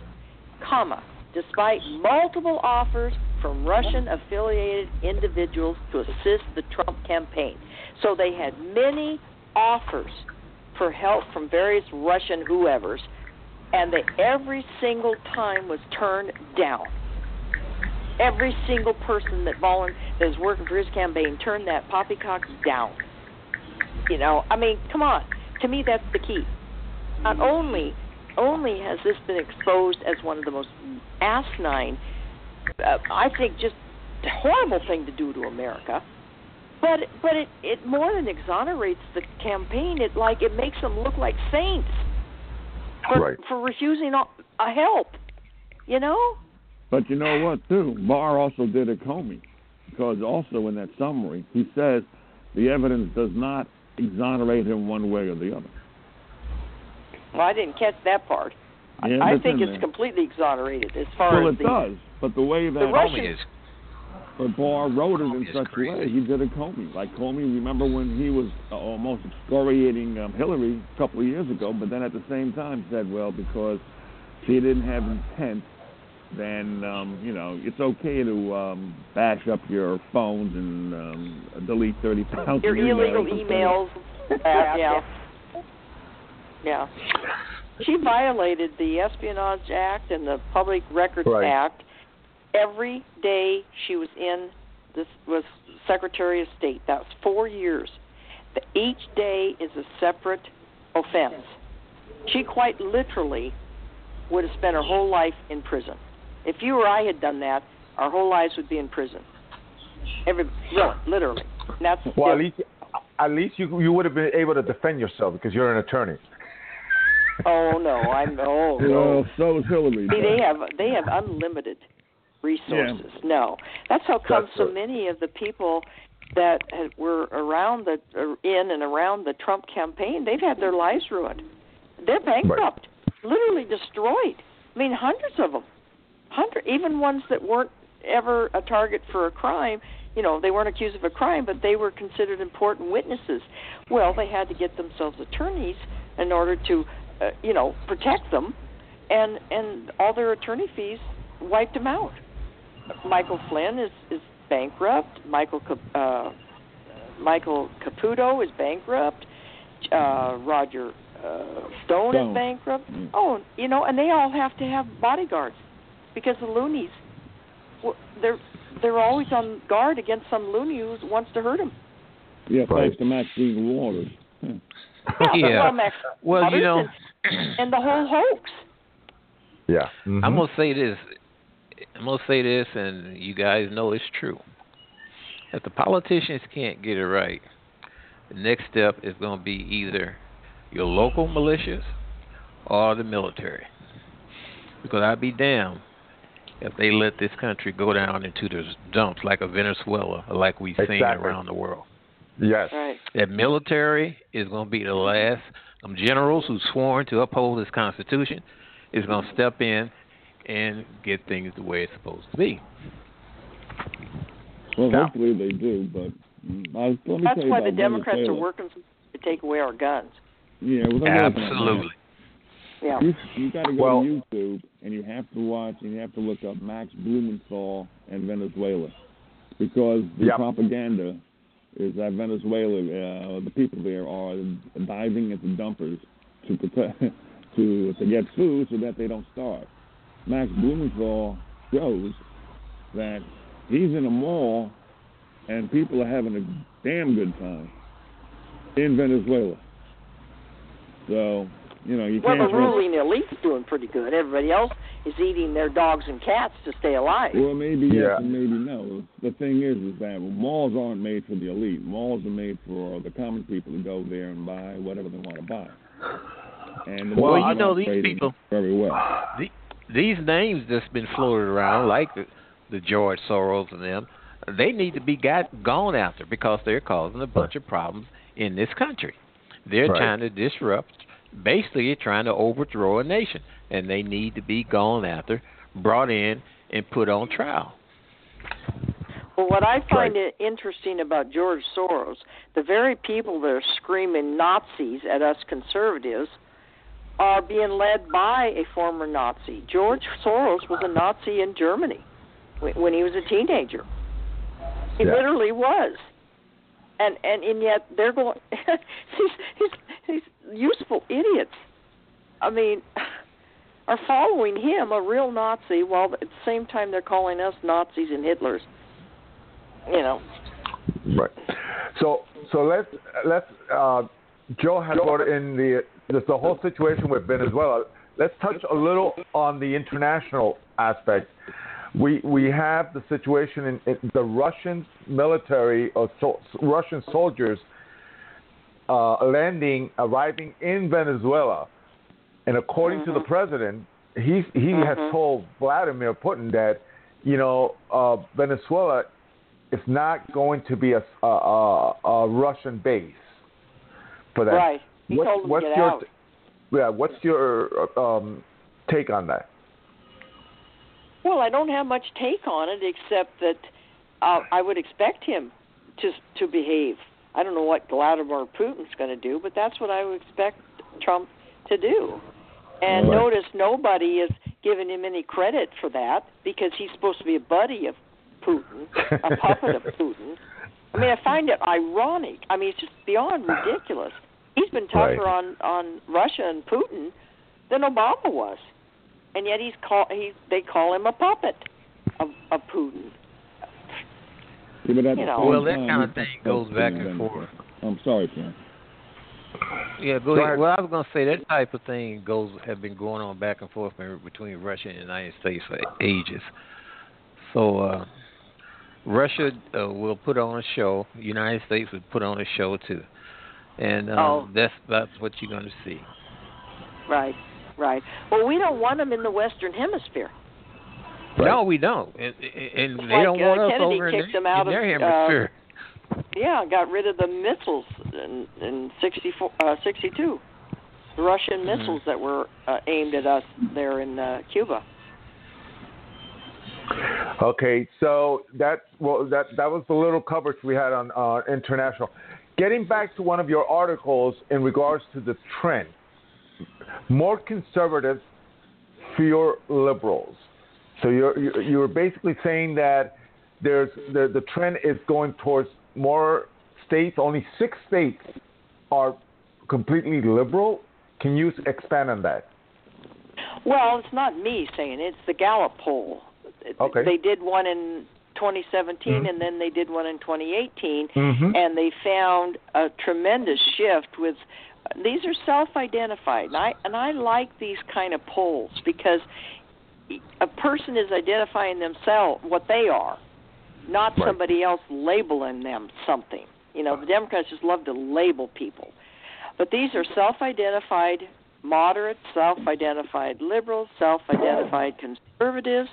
comma, despite multiple offers from Russian affiliated individuals to assist the Trump campaign. So they had many offers for help from various Russian whoever's, and they every single time was turned down. Every single person that volun that was working for his campaign turned that poppycock down. You know, I mean, come on. To me, that's the key. Not only only has this been exposed as one of the most asinine, uh, I think, just horrible thing to do to America, but but it it more than exonerates the campaign. It like it makes them look like saints for Right. for refusing a a help. You know? But you know what, too? Barr also did a Comey, because also in that summary he says the evidence does not exonerate him one way or the other. Well, I didn't catch that part. I- Yeah, I think it's there. completely exonerated as far Well, as it the does, but the way that Russian- Comey is but Barr wrote it in Comey is such a way, he did a Comey. Like Comey, remember when he was uh, almost excoriating um, Hillary a couple of years ago, but then at the same time said, well, because she didn't have intent, then um, you know it's okay to um, bash up your phones and um, delete thirty thousand your illegal emails. yeah. yeah. Yeah. She violated the Espionage Act and the Public Records Right. Act every day she was in this was Secretary of State. That was four years. The, each day is a separate offense. She quite literally would have spent her whole life in prison. If you or I had done that, our whole lives would be in prison. Every really, literally. And that's Well, at least at least you you would have been able to defend yourself because you're an attorney. Oh no, I'm oh You no. know, so is Hillary. See, they have they have unlimited resources. No, that's how come That's so right. many of the people that had, were around the uh, in and around the Trump campaign, they've had their lives ruined. They're bankrupt, literally destroyed. I mean, hundreds of them, hundred even ones that weren't ever a target for a crime. You know, they weren't accused of a crime, but they were considered important witnesses. Well, they had to get themselves attorneys in order to, uh, you know, protect them, and and all their attorney fees wiped them out. Michael Flynn is is bankrupt. Michael uh, Michael Caputo is bankrupt. Uh, Roger uh, Stone, Stone. is bankrupt. Mm. Oh, you know, and they all have to have bodyguards because the loonies, they're they're always on guard against some loony who wants to hurt them. Yeah, Right. thanks to Maxine Waters. Yeah. well, Max Well, you know, and, and the whole hoax. Yeah. I'm Mhm. gonna say this. I'm gonna say this, and you guys know it's true. If the politicians can't get it right, the next step is gonna be either your local militias or the military. Because I'd be damned if they let this country go down into the dumps like a Venezuela, like we've seen around the world. Yes. Right. That military is going to be the last. Them generals who sworn to uphold this Constitution is going to step in and get things the way it's supposed to be. Well, Now- hopefully they do, but mm, I, let me That's tell you why the about Democrats are working to take away our guns. Yeah, well, they're working. Absolutely. Yeah. You you got to go Well- to YouTube and you have to watch and you have to look up Max Blumenthal and Venezuela because the Yep. propaganda is that Venezuela, uh, the people there are diving at the dumpers to protect to to get food so that they don't starve. Max Blumenthal shows that he's in a mall and people are having a damn good time in Venezuela. So you know you Well, can't. the trust- ruling elite's doing pretty good. Everybody else is eating their dogs and cats to stay alive. Well, maybe yes and maybe no. The thing is, is that malls aren't made for the elite. Malls are made for the common people to go there and buy whatever they want to buy. And the Well, you know, these people- very well. The, these names that's been floated around, like the, the George Soros and them, they need to be got gone after because they're causing a bunch of problems in this country. They're Right. trying to disrupt, basically trying to overthrow a nation, and they need to be gone after, brought in, and put on trial. Well, what I find Right. interesting about George Soros, the very people that are screaming Nazis at us conservatives are being led by a former Nazi. George Soros was a Nazi in Germany when he was a teenager. He Yeah. literally was. And and and yet they're going these these useful idiots. I mean, are following him, a real Nazi, while at the same time they're calling us Nazis and Hitlers you know. Right. So so let's let's uh, Joe has brought in the the, the whole situation with Venezuela. Let's touch a little on the international aspect. We we have the situation in, in the Russian military or so, Russian soldiers uh, landing arriving in Venezuela, and according to the president, he he has Mhm. told Vladimir Putin that you know uh, Venezuela is not going to be a, a, a, a Russian base for that. Right. He What- told him what's to get your out. yeah? What's your um, take on that? Well, I don't have much take on it except that uh, I would expect him to to behave. I don't know what Vladimir Putin's going to do, but that's what I would expect Trump to do. And Right. notice nobody is giving him any credit for that because he's supposed to be a buddy of Putin, a puppet of Putin. I mean, I find it ironic. I mean, it's just beyond ridiculous. He's been tougher Right. on on Russia and Putin than Obama was, and yet he's call he they call him a puppet of of Putin. Yeah, but at You know. Well, that kind of thing goes back and forth. I'm sorry, Sam. Yeah, go Go ahead. ahead. Well, I was going to say that type of thing goes have been going on back and forth between Russia and the United States for ages. So uh, Russia uh, will put on a show. United States would put on a show too, and um, Oh. that's that's what you're going to see. Right, right. Well, we don't want them in the Western Hemisphere. No, we don't, and, and they like, don't uh, want us Kennedy over in, their- him out in their of, uh, hemisphere. Yeah, got rid of the missiles in in 64, uh, 62. The Russian Mhm. missiles that were uh, aimed at us there in uh, Cuba. Okay, so that well that that was the little coverage we had on uh, international. Getting back to one of your articles in regards to the trend, more conservatives, fewer liberals. So you're you're you're basically saying that there's the the trend is going towards more states. Only six states are completely liberal Can you expand on that? Well, it's not me saying it, it's the Gallup poll. Okay. They did one in 2017 Mhm. and then they did one in 2018 Mhm. and they found a tremendous shift with these are self-identified and I and I like these kind of polls because a person is identifying themselves what they are not Right. somebody else labeling them something. You know the democrats just love to label people. But these are self-identified moderates self-identified liberals self-identified conservatives.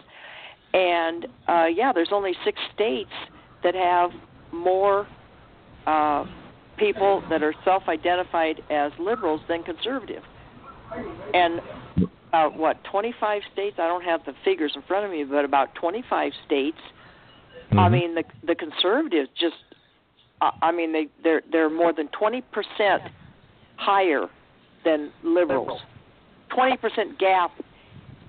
And uh yeah there's only six states that have more uh people that are self-identified as liberals than conservative. And uh what 25 states? I don't have the figures in front of me but about 25 states i Mhm. mean the the conservatives just uh, i mean they they're they're more than 20% higher than liberals. 20% gap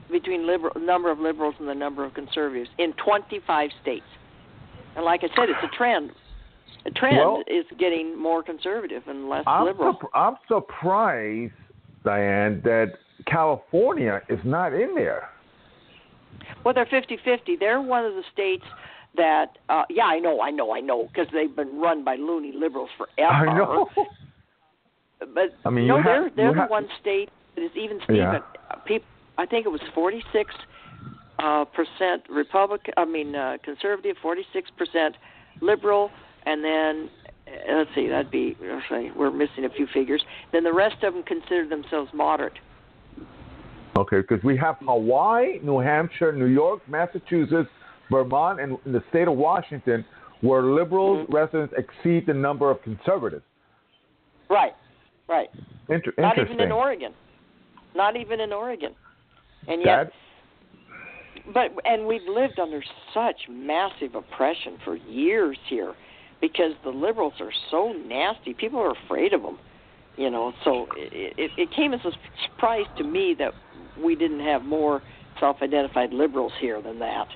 between liberal number of liberals and the number of conservatives in 25 states. And like i said it's a trend trend Well- is getting more conservative and less I'm, liberal surp- I'm surprised, Diane, that California is not in there. Well, they're 50 50. They're one of the states that, uh, yeah, I know, I know, I know, because they've been run by loony liberals forever. I know. But I mean, no, they're they're the have- one state that is even Stephen. Yeah. Uh, I think it was forty-six uh, percent Republican. I mean, uh, conservative, forty-six percent liberal, and then uh, let's see, that'd be see, we're missing a few figures. Then the rest of them consider themselves moderate. Okay, because we have Hawaii, New Hampshire, New York, Massachusetts, Vermont, and the state of Washington, where liberal Mhm. residents exceed the number of conservatives. Right, right. Inter- Not even in Oregon. Not even in Oregon. And yet, but and we've lived under such massive oppression for years here, because the liberals are so nasty. People are afraid of them. You know, so it, it, it came as a surprise to me that we didn't have more self-identified liberals here than that,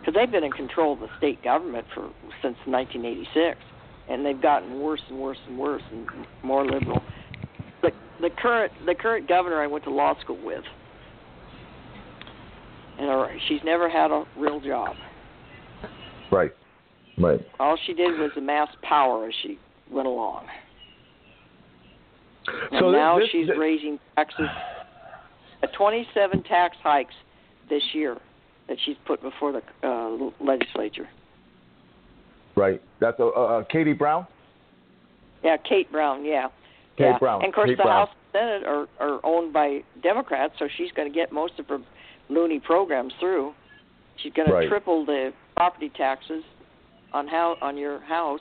because they've been in control of the state government for since 1986, and they've gotten worse and worse and worse and more liberal. The the current the current governor I went to law school with, and her, she's never had a real job. right, right. All she did was amass power as she went along. And So now this- she's this- raising taxes, uh, 27 tax hikes this year that she's put before the uh, legislature. Right. That's uh, uh, Katie Brown. Yeah, Kate Brown. Yeah. Kate yeah. Brown, And of course, Kate the Brown. House and Senate are are owned by Democrats, so she's going to get most of her loony programs through. She's going Right. to triple the property taxes on how on your house.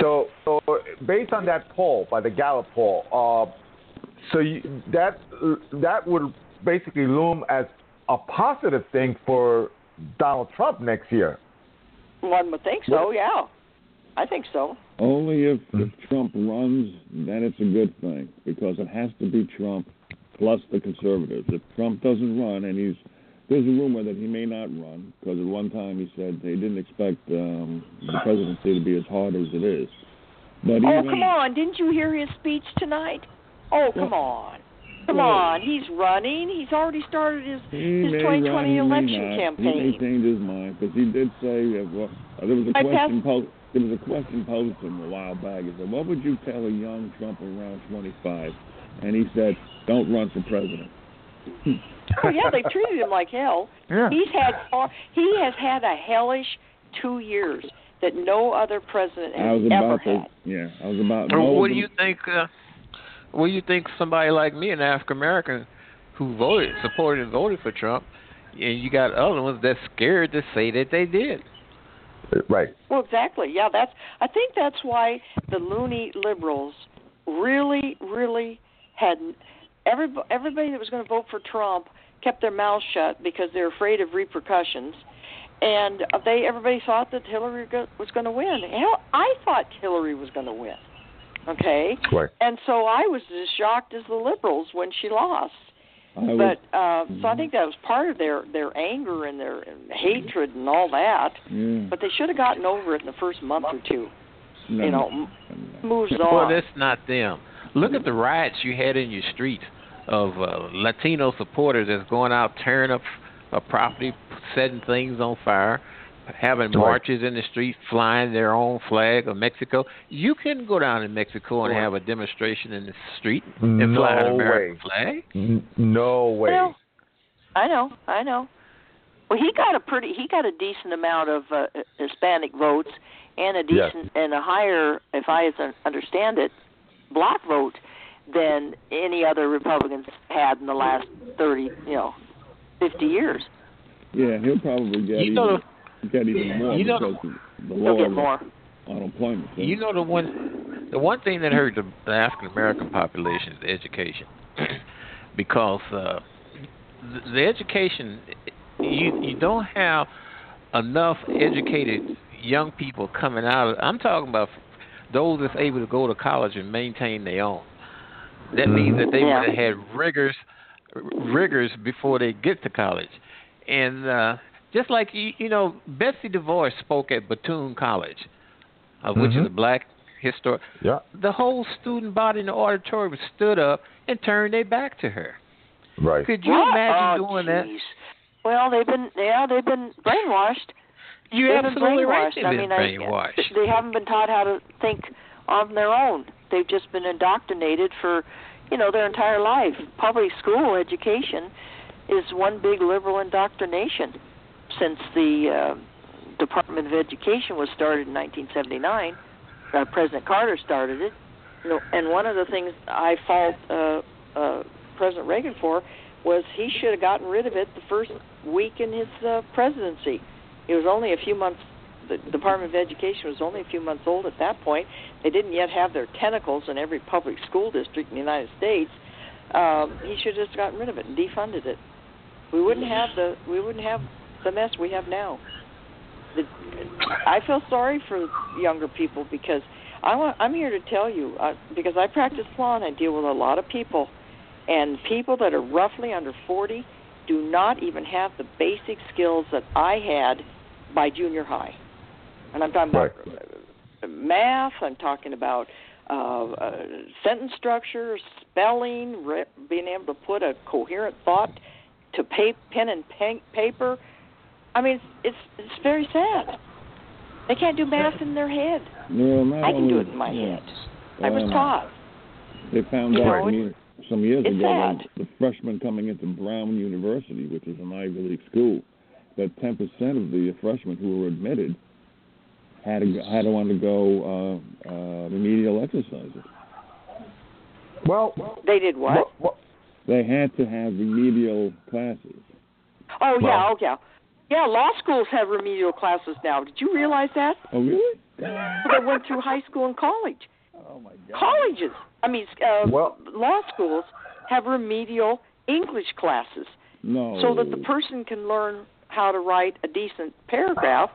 So, so based on that poll by the Gallup poll, uh, so you, that that would basically loom as a positive thing for Donald Trump next year. One would think so. Yeah, I think so. Only if, if Trump runs, then it's a good thing because it has to be Trump plus the conservatives. If Trump doesn't run, and he's there's a rumor that he may not run because at one time he said they didn't expect um, the presidency to be as hard as it is. But Oh, even, come on! Didn't you hear his speech tonight? Oh, come on. Come Well- on, he's running. He's already started his He his 2020 run, he election not. He may change his mind because he did say uh, well, uh, there was a I question posed. There was a question posed to him a while back. He said, "What would you tell a young Trump around 25?" And he said, "Don't run for president." Oh yeah, they treated him like hell. Yeah. He's had he has had a hellish two years that no other president I has was ever to, had. yeah, I was about. Well, no, what do you think? Uh, what do you think? Somebody like me, an African American, who voted, supported, and voted for Trump, and you got other ones that's scared to say that they did. Right. Well, exactly. Yeah, that's. I think that's why the loony liberals really, really had every everybody that was going to vote for Trump kept their mouths shut because they're afraid of repercussions, and they everybody thought that Hillary go- was going to win. Hell, I thought Hillary was going to win. Okay, Right. and so I was as shocked as the liberals when she lost. I was, But uh, so I think that was part of their their anger and their hatred and all that. yeah, But they should have gotten over it in the first month or two. no, You know, m- no. moves Well, that's not them. Look at the riots you had in your streets of uh, Latino supporters that's going out tearing up a property, setting things on fire, having Right. marches in the street, flying their own flag of Mexico. You couldn't go down in Mexico and have a demonstration in the street and fly an American way. flag. N- no way. Well, I know, I know. Well, he got a pretty, he got a decent amount of uh, Hispanic votes, and a Yes. decent and a higher, if I understand it, black vote than any other Republicans had in the last thirty, you know, fifty years. Yeah, he'll probably get You know even, get even more you know- because of the He'll lower get more. unemployment. so- You know the one, the one thing that hurt the, the African American population is education, because uh, the, the education you you don't have enough educated young people coming out. Of, I'm talking about those that's able to go to college and maintain their own. That means that they Yeah. would have had rigors rigors before they get to college, and uh, just like you, you know, Betsy DeVos spoke at Bethune College, uh, which is Mhm. a black historic. Yeah. The whole student body in the auditorium stood up and turned their back to her. Right. Could you What? imagine oh, doing that? Well, they've been, yeah, they've been brainwashed. You're They've been absolutely right. brainwashed. They've I mean, brainwashed. I, they haven't been taught how to think on their own. They've just been indoctrinated for, you know, their entire life. Public school education is one big liberal indoctrination since the uh, Department of Education was started in 1979. Uh, President Carter started it. You know, and one of the things I fault uh, uh, President Reagan for was he should have gotten rid of it the first week in his uh, presidency. It was only a few months. The Department of Education was only a few months old at that point. They didn't yet have their tentacles in every public school district in the United States. Um, he should have just gotten rid of it and defunded it. We wouldn't have the we wouldn't have the mess we have now. The, I feel sorry for younger people because I want, I'm here to tell you uh, because I practice law and I deal with a lot of people, and people that are roughly under 40 do not even have the basic skills that I had by junior high. And I'm talking about uh, math. I'm talking about uh, uh, sentence structure, spelling, re- being able to put a coherent thought to pa- pen and pen- paper. I mean, it's it's very sad. They can't do math in their head. Not I can do it in my yeah. head. I was taught. They found You out know, some years ago that the freshmen coming into Brown University, which is an Ivy League school, that 10% of the freshmen who were admitted had to had to undergo uh, uh, remedial exercises. Well, They did what? well, well, They had to have remedial classes. oh yeah, well- oh yeah, yeah. Law schools have remedial classes now. Did you realize that? Oh, really? They went through high school and college. oh my God. Colleges, I mean, uh, Well- law schools have remedial English classes No. so that the person can learn how to write a decent paragraph.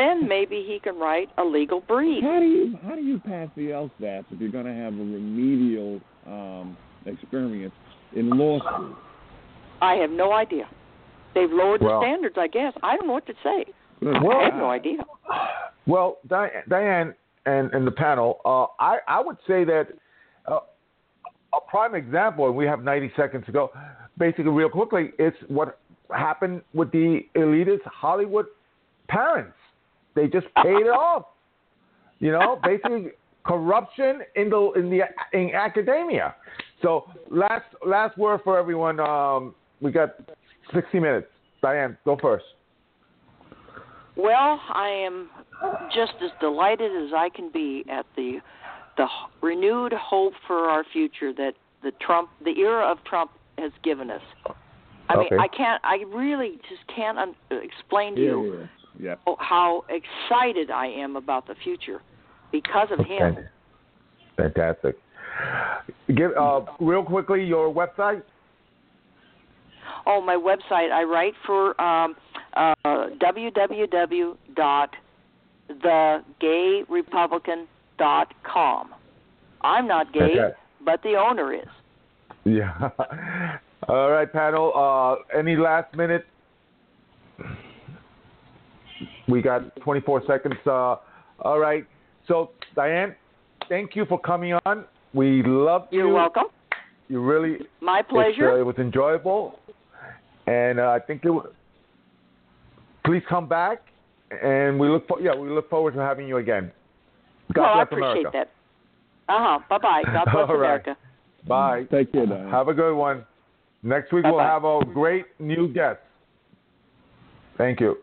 Then maybe he can write a legal brief. How do you how do you pass the LSATs if you're going to have a remedial um, experience in law school? I have no idea. They've lowered Well- the standards, I guess. I don't know what to say. Good I have no idea. well, Diane, Diane and, and the panel, uh, I, I would say that uh, a prime example, and we have 90 seconds to go, basically, real quickly, it's what happened with the elitist Hollywood parents. They just paid it off. You know, basically corruption in the in the in academia. So last last word for everyone. Um, we got 60 minutes. Diane, go first. Well, I am just as delighted as I can be at the the renewed hope for our future that the Trump the era of Trump has given us. I Okay. mean, I can't I really just can't un- explain to Yeah, you yeah, oh, how excited I am about the future because of him. Fantastic. Give uh, real quickly your website. Oh, my website. I write for um, uh, www.thegayrepublican.com. I'm not gay, Okay. but the owner is. Yeah. All right, panel. Uh, any last minute? We got 24 seconds. Uh, all right. So, Diane, thank you for coming on. We love you. You're you. welcome. You really. My pleasure. uh, it was enjoyable, and uh, I think it. Was, please come back, and we look. For, yeah, we look forward to having you again. God well, I bless appreciate America. that. Uh huh. Bye bye. God bless All right. America. Bye. Thank you. Diane. Have a good one. Next week we'll Bye-bye. have a great new guest. Thank you.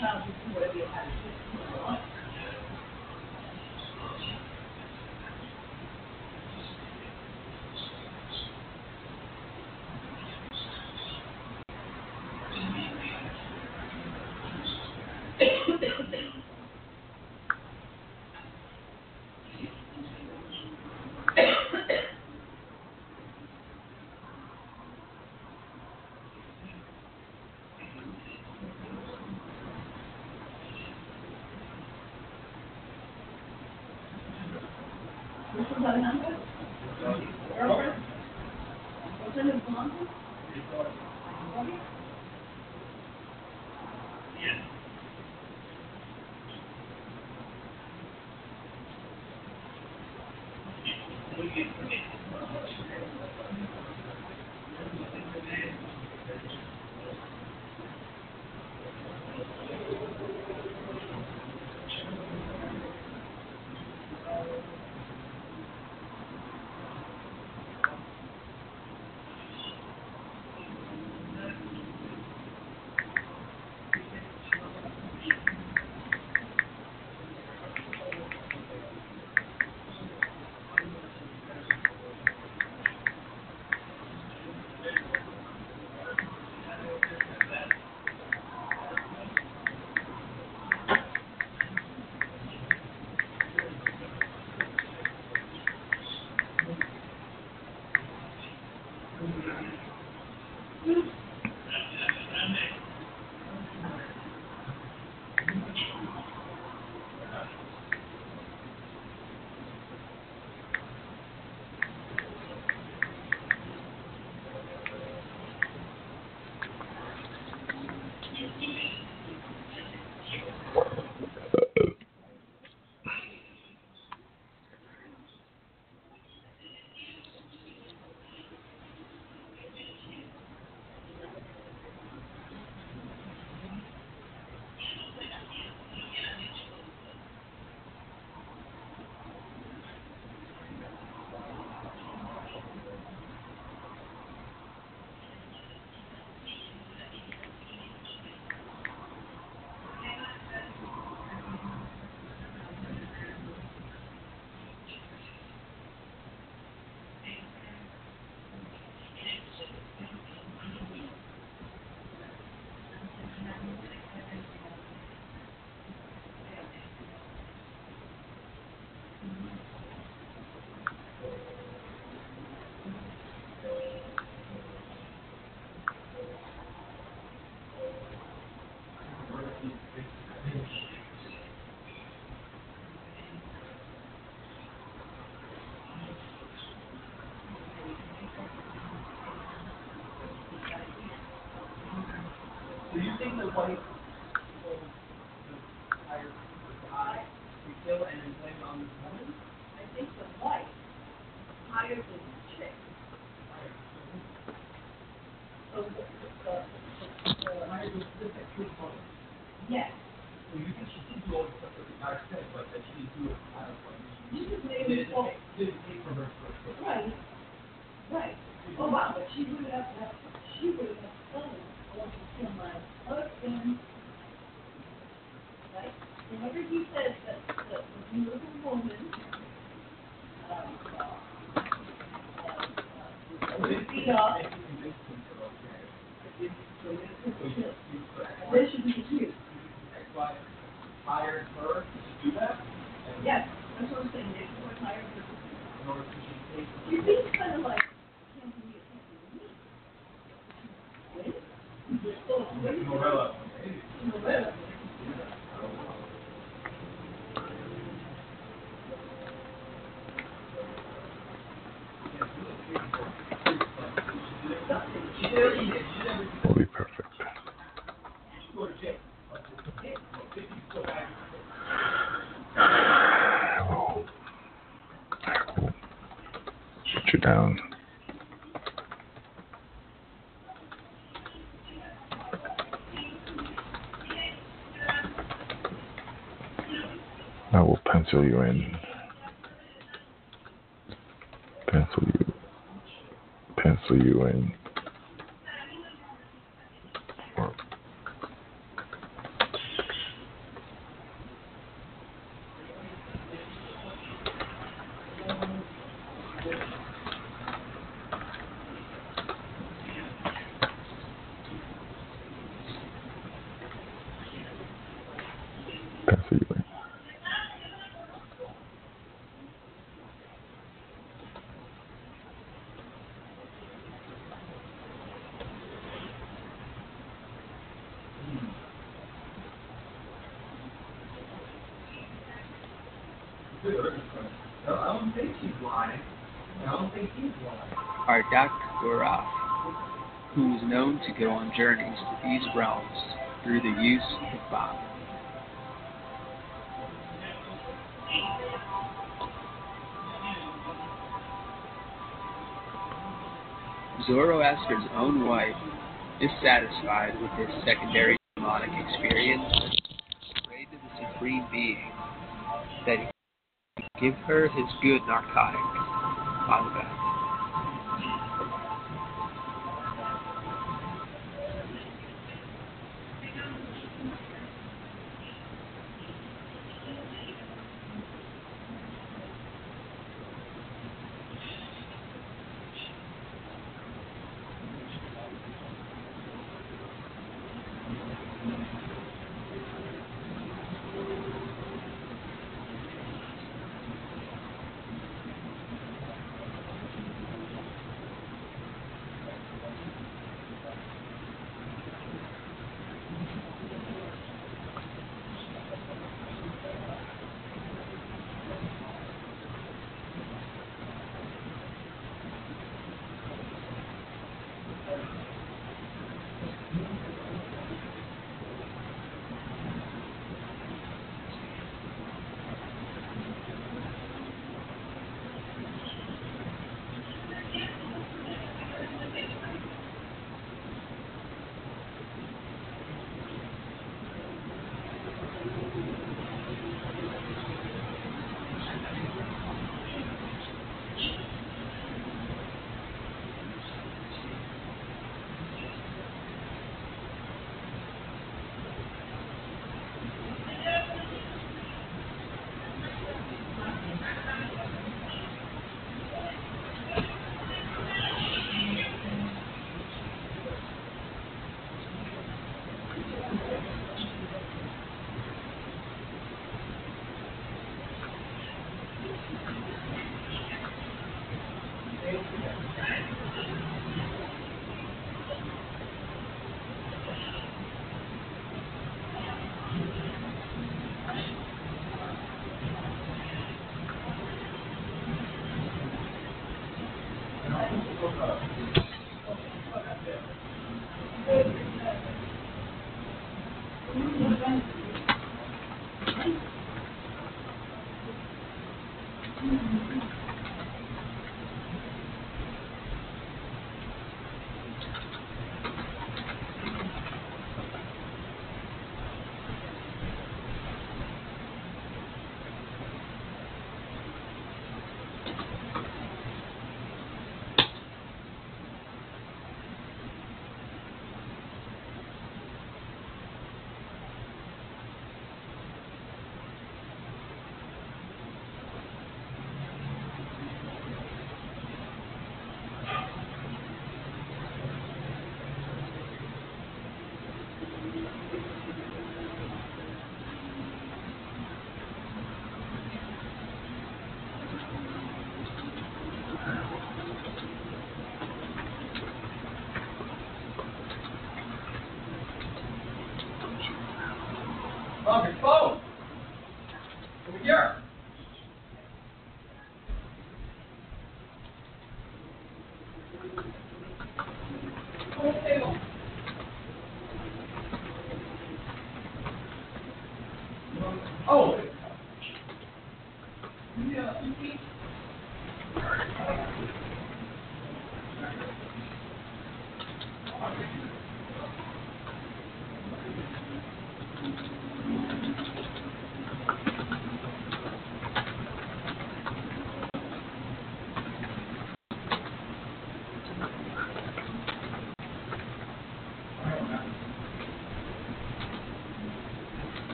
Do you Will be perfect. I will shut you down. I will pencil you in. Pencil you. Pencil you in. Dissatisfied with his secondary demonic experience, prayed to the Supreme Being that he give her his good narcotic,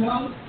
You